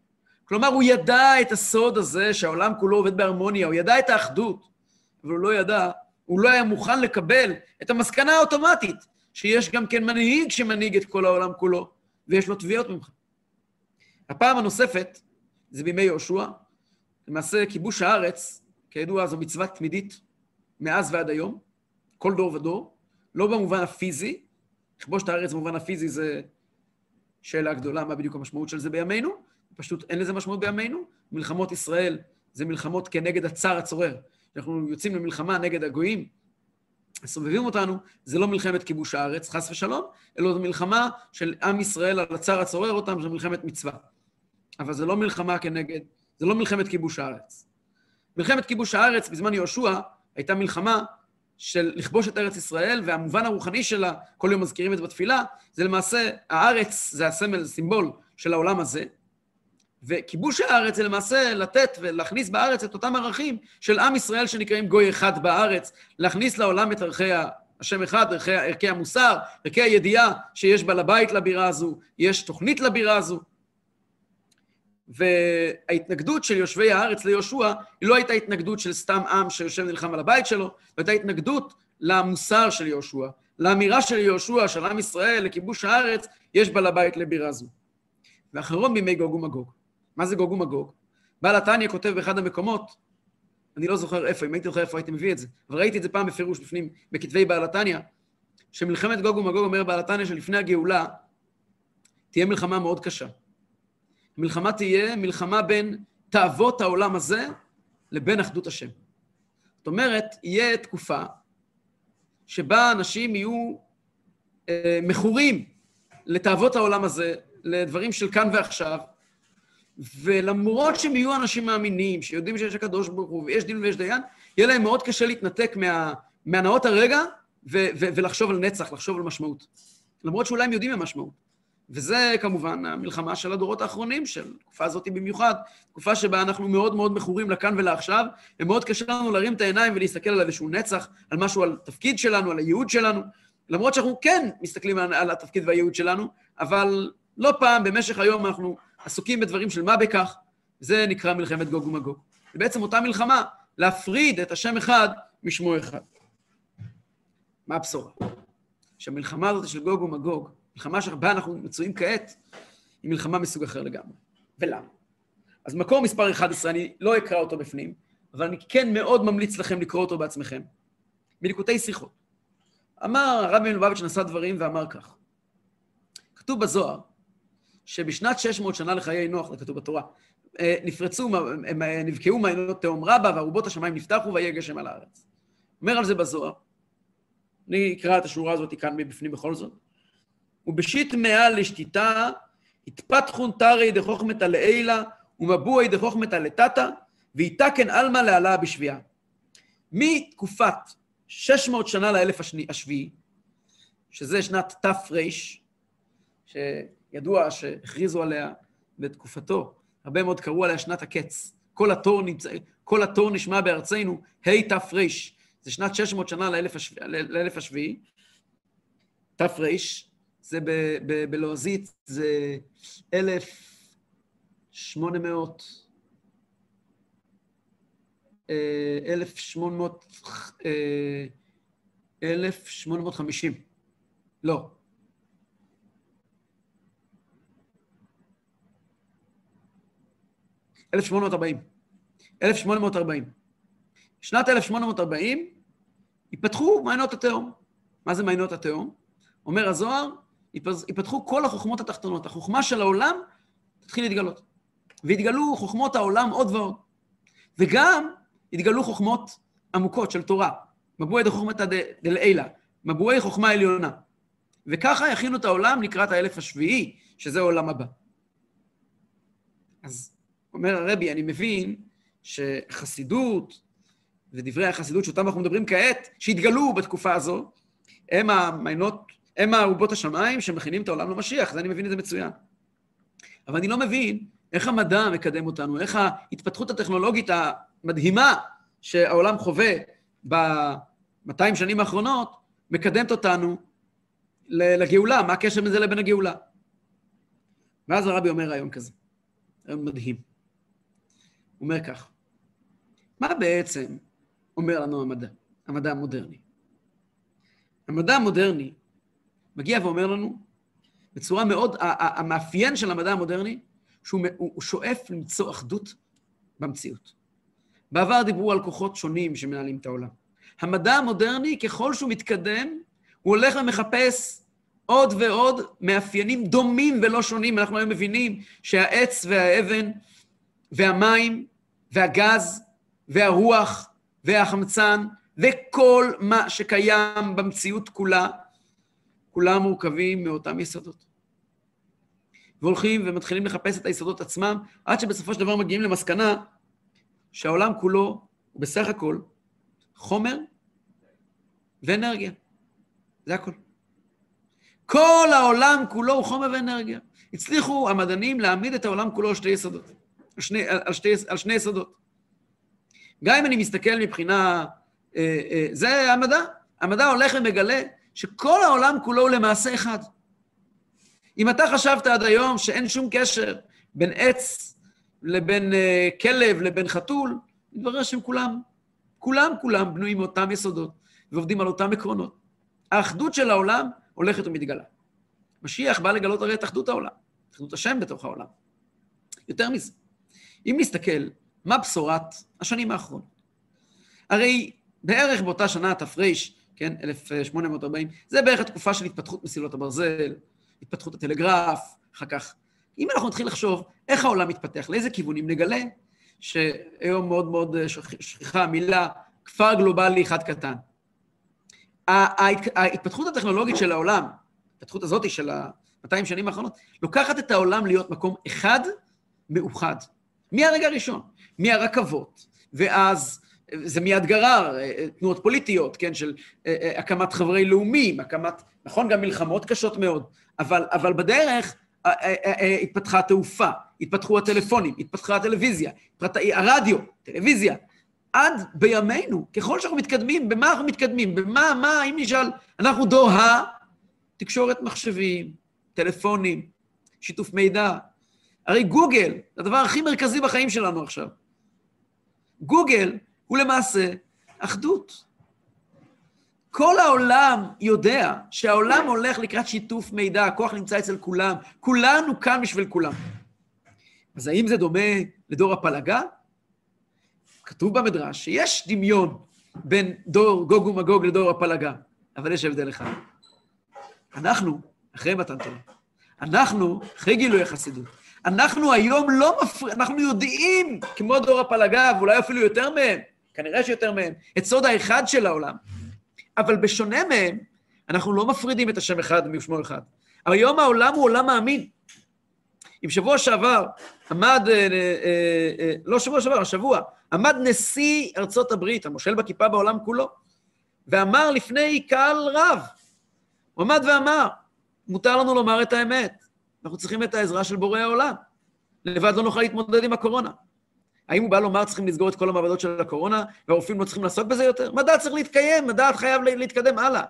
כלומר, הוא ידע את הסוד הזה שהעולם כולו עובד בהרמוניה, הוא ידע את האחדות, אבל הוא לא ידע, הוא לא היה מוכן לקבל את המסקנה האוטומטית, שיש גם כן מנהיג שמנהיג את כל העולם כולו, ויש לו תביעות ממך. הפעם הנוספת זה בימי יהושע, למעשה כיבוש הארץ, כידוע זו מצווה תמידית מאז ועד היום, כל דור ודור, לא במובן הפיזי, לכבוש את הארץ במובן הפיזי זה שאלה גדולה, מה בדיוק המשמעות של זה בימינו, פשוט אין לזה משמעות בימינו. מלחמות ישראל זה מלחמות כנגד הצר הצורר. אנחנו יוצאים למלחמה נגד הגויים, סובבים אותנו, זה לא מלחמת כיבוש הארץ, חס ושלום, אלא זו מלחמה של עם ישראל על הצר הצורר אותם, זו מלחמת מצווה. אבל זה לא מלחמה כנגד, זה לא מלחמת כיבוש הארץ. מלחמת כיבוש הארץ בזמן יהושע הייתה מלחמה של לכבוש את ארץ ישראל, והמובן הרוחני שלה, כל יום מזכירים את זה בתפילה, זה למעשה, הארץ זה הסמל, סימבול של העולם הזה, וכיבוש הארץ זה למעשה לתת ולהכניס בארץ את אותם ערכים של עם ישראל שנקראים גוי אחד בארץ, להכניס לעולם את ערכי השם אחד, ערכי, ערכי המוסר, ערכי הידיעה שיש בעל הבית לבירה הזו, יש תוכנית לבירה הזו. וההתנגדות של יושבי הארץ ליהושע היא לא הייתה התנגדות של סתם עם שיושב ונלחם על הבית שלו, הייתה התנגדות למוסר של יהושע, לאמירה של יהושע, של עם ישראל, לכיבוש הארץ, יש בעל הבית לבירה זו. ואחרון בימי גוג ומגוג. מה זה גוג ומגוג? בעל התניא כותב באחד המקומות, אני לא זוכר איפה, אם הייתי זוכר איפה הייתי מביא את זה, אבל ראיתי את זה פעם בפירוש בפנים, בכתבי בעל התניא, שמלחמת גוג ומגוג אומר בעל התניא שלפני הגאולה תהיה מלחמה מאוד קשה. המלחמה תהיה מלחמה בין תאוות העולם הזה לבין אחדות השם. זאת אומרת, יהיה תקופה שבה אנשים יהיו אה, מכורים לתאוות העולם הזה, לדברים של כאן ועכשיו, ולמרות שהם יהיו אנשים מאמינים, שיודעים שיש הקדוש ברוך הוא, ויש דין ויש דיין, יהיה להם מאוד קשה להתנתק מה, מהנאות הרגע ו, ו, ולחשוב על נצח, לחשוב על משמעות. למרות שאולי הם יודעים מה משמעות. וזה כמובן המלחמה של הדורות האחרונים, של התקופה הזאת במיוחד, תקופה שבה אנחנו מאוד מאוד מכורים לכאן ולעכשיו, ומאוד קשה לנו להרים את העיניים ולהסתכל על איזשהו נצח, על משהו, על תפקיד שלנו, על הייעוד שלנו, למרות שאנחנו כן מסתכלים על, על התפקיד והייעוד שלנו, אבל לא פעם במשך היום אנחנו עסוקים בדברים של מה בכך, זה נקרא מלחמת גוג ומגוג. זה בעצם אותה מלחמה, להפריד את השם אחד משמו אחד. מה הבשורה? שהמלחמה הזאת של גוג ומגוג, מלחמה שבה אנחנו מצויים כעת, היא מלחמה מסוג אחר לגמרי. ולמה? אז מקור מספר 11, אני לא אקרא אותו בפנים, אבל אני כן מאוד ממליץ לכם לקרוא אותו בעצמכם. מליקוטי שיחות. אמר הרב מלובביץ' נשא דברים ואמר כך: כתוב בזוהר שבשנת 600 שנה לחיי נוח, זה כתוב בתורה, אה, נפרצו, הם אה, נבקעו מעיינות תהום רבה, וארובות השמיים נפתחו, ויהיה גשם על הארץ. אומר על זה בזוהר, אני אקרא את השורה הזאת כאן מבפנים בכל זאת. ובשיט מאה לשתיתה, התפתחון תרי דחוכמתא לעילה, ומבואי דחוכמתא לטאטא, ויתקן עלמא לעלה בשביעה. מתקופת 600 שנה לאלף השביעי, שזה שנת תר, שידוע שהכריזו עליה בתקופתו, הרבה מאוד קראו עליה שנת הקץ. כל התור, נמצא, כל התור נשמע בארצנו, ה' תר, זה שנת 600 שנה לאלף, השב... לאלף השביעי. תר, זה בלועזית, זה אלף, 1800, אה, 1800, אה, 1850. לא. אלף שמונה מאות ארבעים. אלף שמונה מאות ארבעים. שנת אלף שמונה מאות ארבעים ייפתחו מעיינות התהום. מה זה מעיינות התהום? אומר הזוהר, ייפתחו כל החוכמות התחתונות. החוכמה של העולם תתחיל להתגלות. והתגלו חוכמות העולם עוד ועוד. וגם התגלו חוכמות עמוקות של תורה. מבואי דחוכמתא דלעילא, מבואי חוכמה עליונה. וככה יכינו את העולם לקראת האלף השביעי, שזה העולם הבא. אז אומר הרבי, אני מבין שחסידות ודברי החסידות שאותם אנחנו מדברים כעת, שהתגלו בתקופה הזו, הם המעיינות, הם הארובות השמיים שמכינים את העולם למשיח, זה אני מבין את זה מצוין. אבל אני לא מבין איך המדע מקדם אותנו, איך ההתפתחות הטכנולוגית המדהימה שהעולם חווה ב-200 שנים האחרונות, מקדמת אותנו לגאולה, מה הקשר בין זה לבין הגאולה? ואז הרבי אומר רעיון כזה, רעיון מדהים. אומר כך, מה בעצם אומר לנו המדע, המדע המודרני? המדע המודרני מגיע ואומר לנו, בצורה מאוד, המאפיין של המדע המודרני, שהוא שואף למצוא אחדות במציאות. בעבר דיברו על כוחות שונים שמנהלים את העולם. המדע המודרני, ככל שהוא מתקדם, הוא הולך ומחפש עוד ועוד מאפיינים דומים ולא שונים. אנחנו היום מבינים שהעץ והאבן והמים והגז והרוח והחמצן וכל מה שקיים במציאות כולה, כולם מורכבים מאותם יסודות. והולכים ומתחילים לחפש את היסודות עצמם, עד שבסופו של דבר מגיעים למסקנה שהעולם כולו הוא בסך הכל חומר ואנרגיה. זה הכל. כל העולם כולו הוא חומר ואנרגיה. הצליחו המדענים להעמיד את העולם כולו על שתי יסודות, שני, על שתי, על שני יסודות. גם אם אני מסתכל מבחינה... אה, אה, זה המדע. המדע הולך ומגלה שכל העולם כולו הוא למעשה אחד. אם אתה חשבת עד היום שאין שום קשר בין עץ לבין אה, כלב לבין חתול, מתברר שהם כולם, כולם כולם בנויים מאותם יסודות ועובדים על אותם עקרונות. האחדות של העולם הולכת ומתגלה. משיח בא לגלות הרי את אחדות העולם, אחדות השם בתוך העולם. יותר מזה, אם נסתכל מה בשורת השנים האחרונות, הרי בערך באותה שנה, תר, כן, 1840, זה בערך התקופה של התפתחות מסילות הברזל, התפתחות הטלגרף, אחר כך. אם אנחנו נתחיל לחשוב איך העולם מתפתח, לאיזה כיוונים, נגלה שהיום מאוד מאוד שכיחה המילה כפר גלובלי אחד קטן. ההתפתחות הטכנולוגית של העולם, ההתפתחות הזאת של ה-200 שנים האחרונות, לוקחת את העולם להיות מקום אחד מאוחד. מהרגע הראשון, מהרכבות, ואז זה מיד גרר תנועות פוליטיות, כן, של אה, אה, הקמת חברי לאומים, הקמת, נכון, גם מלחמות קשות מאוד, אבל, אבל בדרך התפתחה התעופה, התפתחו הטלפונים, התפתחה הטלוויזיה, התפתחה הרדיו, טלוויזיה. עד בימינו, ככל שאנחנו מתקדמים, במה אנחנו מתקדמים? במה, מה, אם נשאל, אנחנו דור התקשורת מחשבים, טלפונים, שיתוף מידע. הרי גוגל, זה הדבר הכי מרכזי בחיים שלנו עכשיו. גוגל הוא למעשה אחדות. כל העולם יודע שהעולם הולך לקראת שיתוף מידע, הכוח נמצא אצל כולם, כולנו כאן בשביל כולם. אז האם זה דומה לדור הפלגה? כתוב במדרש שיש דמיון בין דור גוג ומגוג לדור הפלגה, אבל יש הבדל אחד. אנחנו, אחרי מתן תורה, אנחנו, אחרי גילוי החסידות, אנחנו היום לא מפריעים, אנחנו יודעים, כמו דור הפלגה, ואולי אפילו יותר מהם, כנראה שיותר מהם, את סוד האחד של העולם. אבל בשונה מהם, אנחנו לא מפרידים את השם אחד משמו אחד. היום העולם הוא עולם מאמין. אם שבוע שעבר עמד, אה, אה, אה, לא שבוע שעבר, השבוע, עמד נשיא ארצות הברית, המושל בכיפה בעולם כולו, ואמר לפני קהל רב, הוא עמד ואמר, מותר לנו לומר את האמת, אנחנו צריכים את העזרה של בורא העולם. לבד לא נוכל להתמודד עם הקורונה. האם הוא בא לומר צריכים לסגור את כל המעבדות של הקורונה, והרופאים לא צריכים לעסוק בזה יותר? מדע צריך להתקיים, מדע חייב להתקדם הלאה.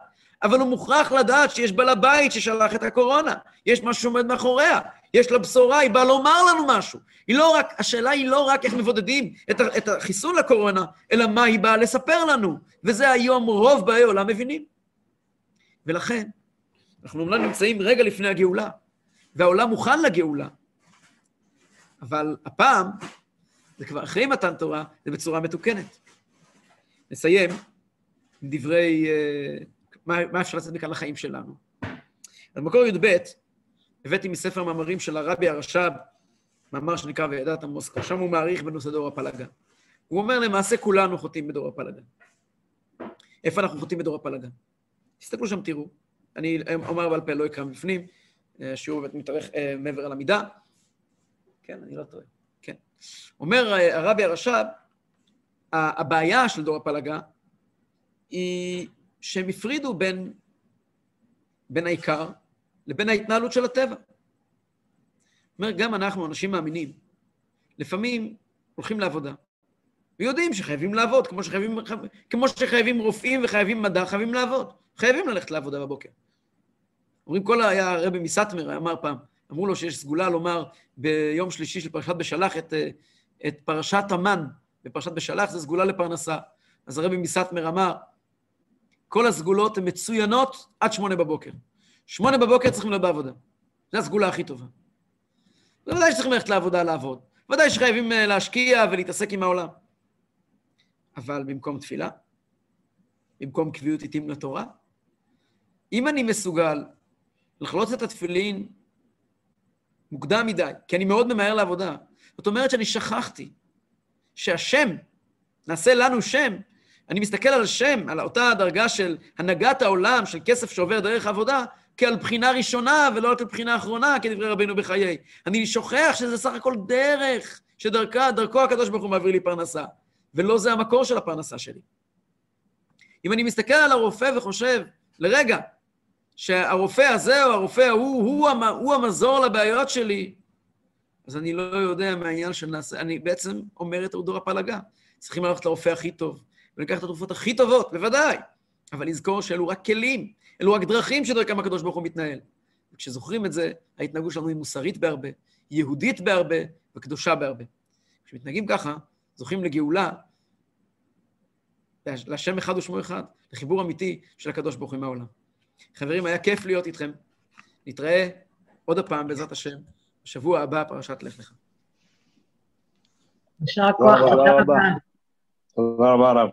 אבל הוא מוכרח לדעת שיש בעל הבית ששלח את הקורונה, יש משהו שעומד מאחוריה, יש לה בשורה, היא באה לומר לנו משהו. היא לא רק, השאלה היא לא רק איך מבודדים את, החיסון לקורונה, אלא מה היא באה לספר לנו. וזה היום רוב באי עולם מבינים. ולכן, אנחנו אומנם נמצאים רגע לפני הגאולה, והעולם מוכן לגאולה, אבל הפעם, זה כבר אחרי מתן תורה, זה בצורה מתוקנת. נסיים עם דברי, אה, מה, מה אפשר לעשות מכאן לחיים שלנו. אז במקור י"ב, הבאתי מספר מאמרים של הרבי הרש"ב, מאמר שנקרא וידעת מוסקו, שם הוא מעריך בנושא דור הפלגה. הוא אומר, למעשה כולנו חוטאים בדור הפלגה. איפה אנחנו חוטאים בדור הפלגה? תסתכלו שם, תראו. אני אומר בעל פה, לא אקרא מבפנים, אה, שהוא מתארך אה, מעבר על המידה. כן, אני לא טועה. כן. אומר אה, הרבי הרש"ב, הבעיה של דור הפלגה היא שהם הפרידו בין, בין העיקר לבין ההתנהלות של הטבע. אומר, גם אנחנו, אנשים מאמינים, לפעמים הולכים לעבודה, ויודעים שחייבים לעבוד, כמו שחייבים, כמו שחייבים רופאים וחייבים מדע, חייבים לעבוד. חייבים ללכת לעבודה בבוקר. אומרים, כל היה הרבי מסטמר, אמר פעם, אמרו לו שיש סגולה לומר ביום שלישי של פרשת בשלח את, את פרשת המן, בפרשת בשלח זה סגולה לפרנסה. אז הרבי מסטמר אמר, כל הסגולות הן מצוינות עד שמונה בבוקר. שמונה בבוקר צריכים להיות בעבודה. זו הסגולה הכי טובה. בוודאי שצריכים ללכת לעבודה לעבוד. ודאי שחייבים אה, להשקיע ולהתעסק עם העולם. אבל במקום תפילה, במקום קביעות עיתים לתורה, אם אני מסוגל לחלוץ את התפילין מוקדם מדי, כי אני מאוד ממהר לעבודה, זאת אומרת שאני שכחתי שהשם, נעשה לנו שם, אני מסתכל על השם, על אותה דרגה של הנהגת העולם, של כסף שעובר דרך העבודה, כעל בחינה ראשונה ולא כעל בחינה אחרונה, כדברי רבינו בחיי. אני שוכח שזה סך הכל דרך, שדרכה, דרכו הקדוש ברוך הוא מעביר לי פרנסה, ולא זה המקור של הפרנסה שלי. אם אני מסתכל על הרופא וחושב, לרגע, שהרופא הזה או הרופא ההוא, הוא, הוא, הוא המזור לבעיות שלי, אז אני לא יודע מהעניין של נעשה, אני בעצם אומר את דור הפלגה. צריכים ללכת לרופא הכי טוב, ולקחת את התרופות הכי טובות, בוודאי, אבל לזכור שאלו רק כלים, אלו רק דרכים שדרכם הקדוש ברוך הוא מתנהל. וכשזוכרים את זה, ההתנהגות שלנו היא מוסרית בהרבה, יהודית בהרבה וקדושה בהרבה. כשמתנהגים ככה, זוכים לגאולה, להשם אחד ושמו אחד, לחיבור אמיתי של הקדוש ברוך הוא עם העולם. חברים, היה כיף להיות איתכם. נתראה עוד הפעם, בעזרת השם, בשבוע הבא, פרשת לך לך. יישר כוח, תודה רבה. תודה רבה, רב.